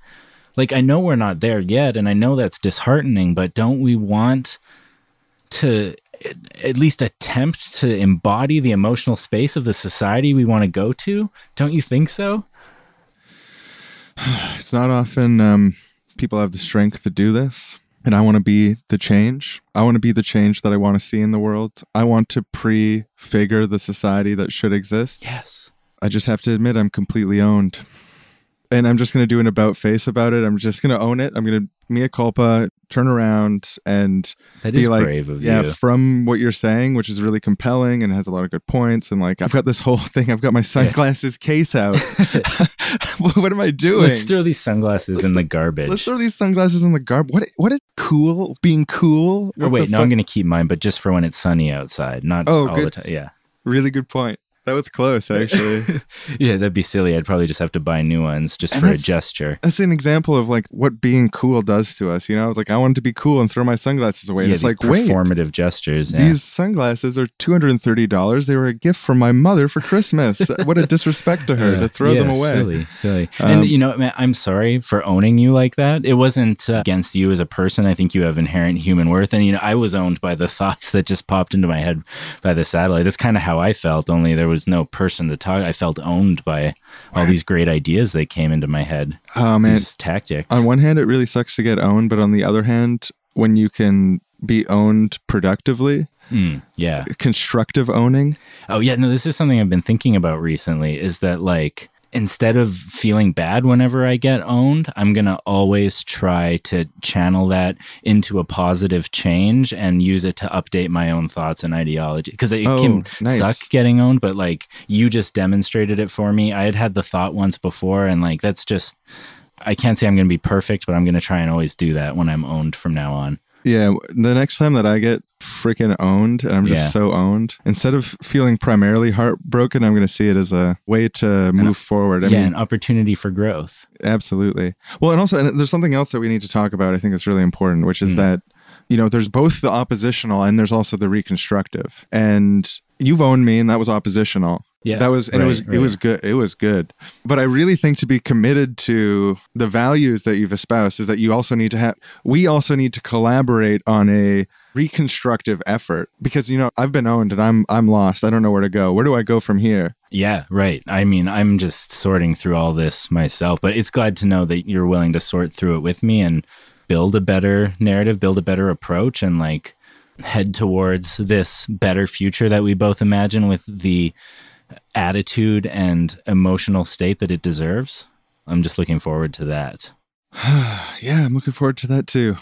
Like I know we're not there yet and I know that's disheartening but don't we want to at- least attempt to embody the emotional space of the society we want to go to? Don't you think so? It's not often um, people have the strength to do this. And I want to be the change. I want to be the change that I want to see in the world. I want to prefigure the society that should exist. yes I just have to admit I'm completely owned. And I'm just going to do an about face about it. I'm just going to own it. I'm going to mea culpa, turn around and that be is like, brave of yeah, you from what you're saying, which is really compelling and has a lot of good points. And like, I've got this whole thing. I've got my sunglasses case out. what am I doing? let's throw these sunglasses in the garbage Let's throw these sunglasses in the garbage. What? What is cool? Being cool? Oh, or wait no fuck? I'm gonna keep mine but just for when it's sunny outside not Oh, all the time yeah Really good point. That was close, actually. yeah that'd be silly I'd probably just have to buy new ones just And for a gesture That's an example of like what being cool does to us. You know, it's like I wanted to be cool and throw my sunglasses away. yeah it's like, wait, performative gestures yeah. these sunglasses are two hundred and thirty dollars. They were a gift from my mother for Christmas. what a disrespect to her Yeah. to throw them away. Silly, silly. Um, and you know, man, I'm sorry for owning you like that. It wasn't uh, against you as a person. I think you have inherent human worth, and you know, I was owned by the thoughts that just popped into my head by the satellite. That's kind of how I felt. Only there was no person to talk. I felt owned by all these great ideas that came into my head. Oh man, These tactics. on one hand, it really sucks to get owned, but on the other hand, when you can be owned productively, Mm, yeah. constructive owning. Oh yeah, no, this is something I've been thinking about recently is that like instead of feeling bad whenever I get owned, I'm going to always try to channel that into a positive change and use it to update my own thoughts and ideology because it Oh, can nice. suck getting owned, but like you just demonstrated it for me. I had had the thought once before and like that's just I can't say I'm going to be perfect, but I'm going to try and always do that when I'm owned from now on. Yeah, the next time that I get freaking owned and I'm just Yeah. so owned, instead of feeling primarily heartbroken, I'm going to see it as a way to move forward. I yeah, mean, an opportunity for growth. absolutely. Well, and also, and there's something else that we need to talk about. I think it's really important, which is Mm. that, you know, there's both the oppositional and there's also the reconstructive. And you've owned me, and that was oppositional. Yeah. that was and it right, was it was good it was good but i really think to be committed to the values that you've espoused is that you also need to have we also need to collaborate on a reconstructive effort because you know i've been owned and i'm i'm lost i don't know where to go where do i go from here Yeah, right. I mean, I'm just sorting through all this myself, but it's glad to know that you're willing to sort through it with me and build a better narrative, build a better approach, and like head towards this better future that we both imagine with the attitude and emotional state that it deserves. I'm just looking forward to that. yeah i'm looking forward to that too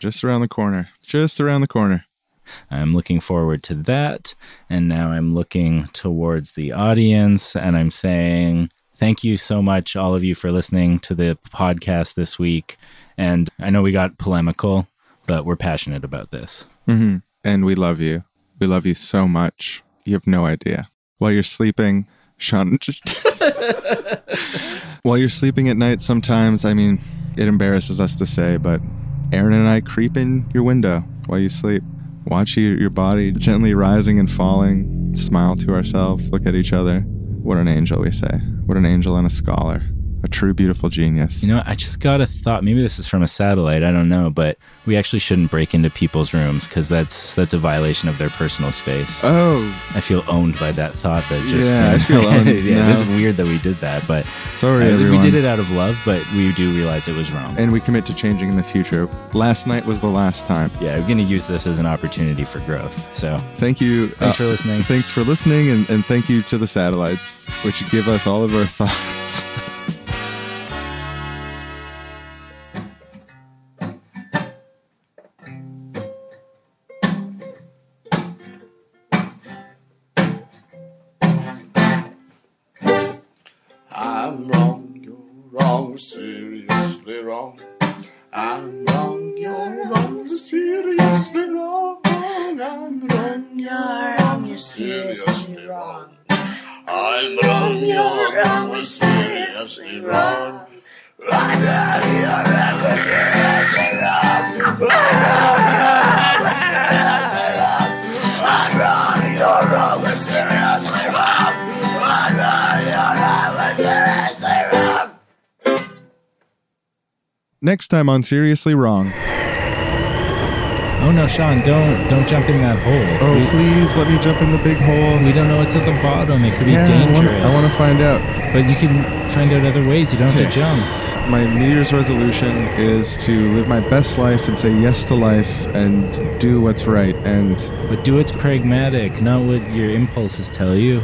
just around the corner just around the corner I'm looking forward to that. And now I'm looking towards the audience and I'm saying, thank you so much, all of you, for listening to the podcast this week. And I know we got polemical, but we're passionate about this. hmm And we love you. We love you so much. You have no idea. While you're sleeping, Sean. While you're sleeping at night, sometimes, I mean, it embarrasses us to say, but Aaron and I creep in your window while you sleep. Watch your, your body gently rising and falling. Smile to ourselves, look at each other. What an angel, we say. What an angel and a scholar. A true, beautiful genius. You know, I just got a thought. Maybe this is from a satellite. I don't know, but we actually shouldn't break into people's rooms because that's that's a violation of their personal space. Oh, I feel owned by that thought. That just Yeah, I feel owned yeah, it's weird that we did that, but sorry, uh, we did it out of love. But we do realize it was wrong. And we commit to changing in the future. Last night was the last time. yeah, we're gonna use this as an opportunity for growth. So Thank you. thanks uh, for listening. Thanks for listening, and, and thank you to the satellites, which give us all of our thoughts. Next time on Seriously Wrong. Oh no, Sean, don't don't jump in that hole. Oh, we, please let me jump in the big hole. we don't know what's at the bottom. It could be Yeah, I dangerous. I want to find out. but you can find out other ways. You don't have to jump. My New Year's resolution is to live my best life and say yes to life and do what's right. And But do what's pragmatic, not what your impulses tell you.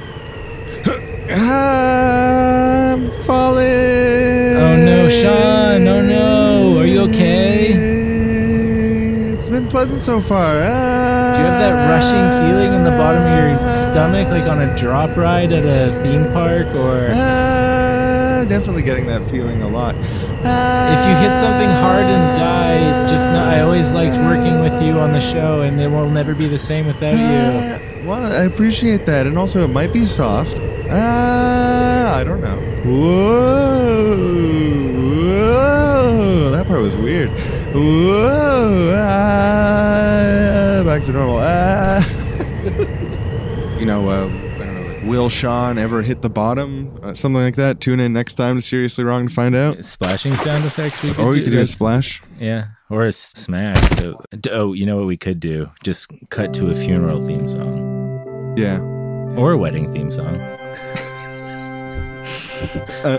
I'm falling. Oh no, Sean! Oh no! Are you okay? It's been pleasant so far. Ah. Do you have that rushing feeling in the bottom of your stomach, like on a drop ride at a theme park, or Ah, definitely getting that feeling a lot. If you hit something hard and die? Just I always liked working with you on the show, and it will never be the same without you. Ah, well, I appreciate that, and also it might be soft. Ah, I don't know. Whoa, whoa, that part was weird. Whoa, ah, back to normal. Ah. you know, will Sean ever hit the bottom? Uh, something like that. Tune in next time to Seriously Wrong to find out. Splashing sound effect. we Or you could do a splash. Yeah, or a smack. Oh, you know what we could do? Just cut to a funeral theme song Yeah. or a wedding theme song. Uh,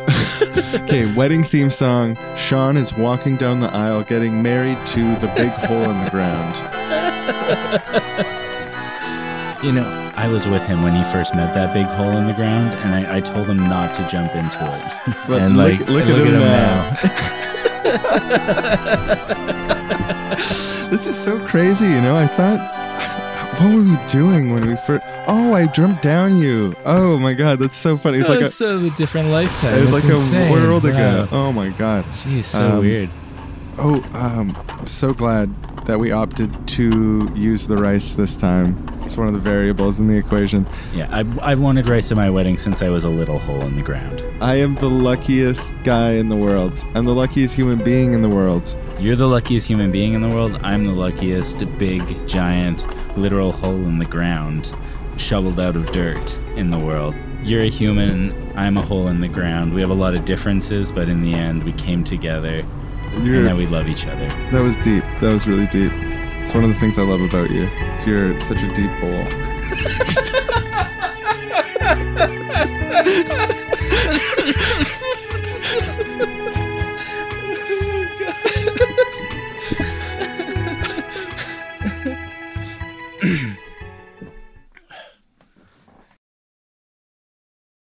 okay, wedding theme song. Sean is walking down the aisle getting married to the big hole in the ground. You know, I was with him when he first met that big hole in the ground, and I, I told him not to jump into it. But and look- like, look at him now. This is so crazy, you know? I thought, what were we doing when we first. Oh, I jumped down you. Oh my god, that's so funny. It's like a. So a different lifetime. It was That's like insane. a world ago. Wow. Oh my god. Jeez, so Um, weird. Oh, um, I'm so glad that we opted to use the rice this time. It's one of the variables in the equation. Yeah, I've, I've wanted rice at my wedding since I was a little hole in the ground. I am the luckiest guy in the world. I'm the luckiest human being in the world. You're the luckiest human being in the world. I'm the luckiest big, giant, literal hole in the ground, shoveled out of dirt in the world. You're a human. I'm a hole in the ground. We have a lot of differences, but in the end, we came together you're, and that we love each other. That was deep. That was really deep. It's one of the things I love about you. You're such a deep hole.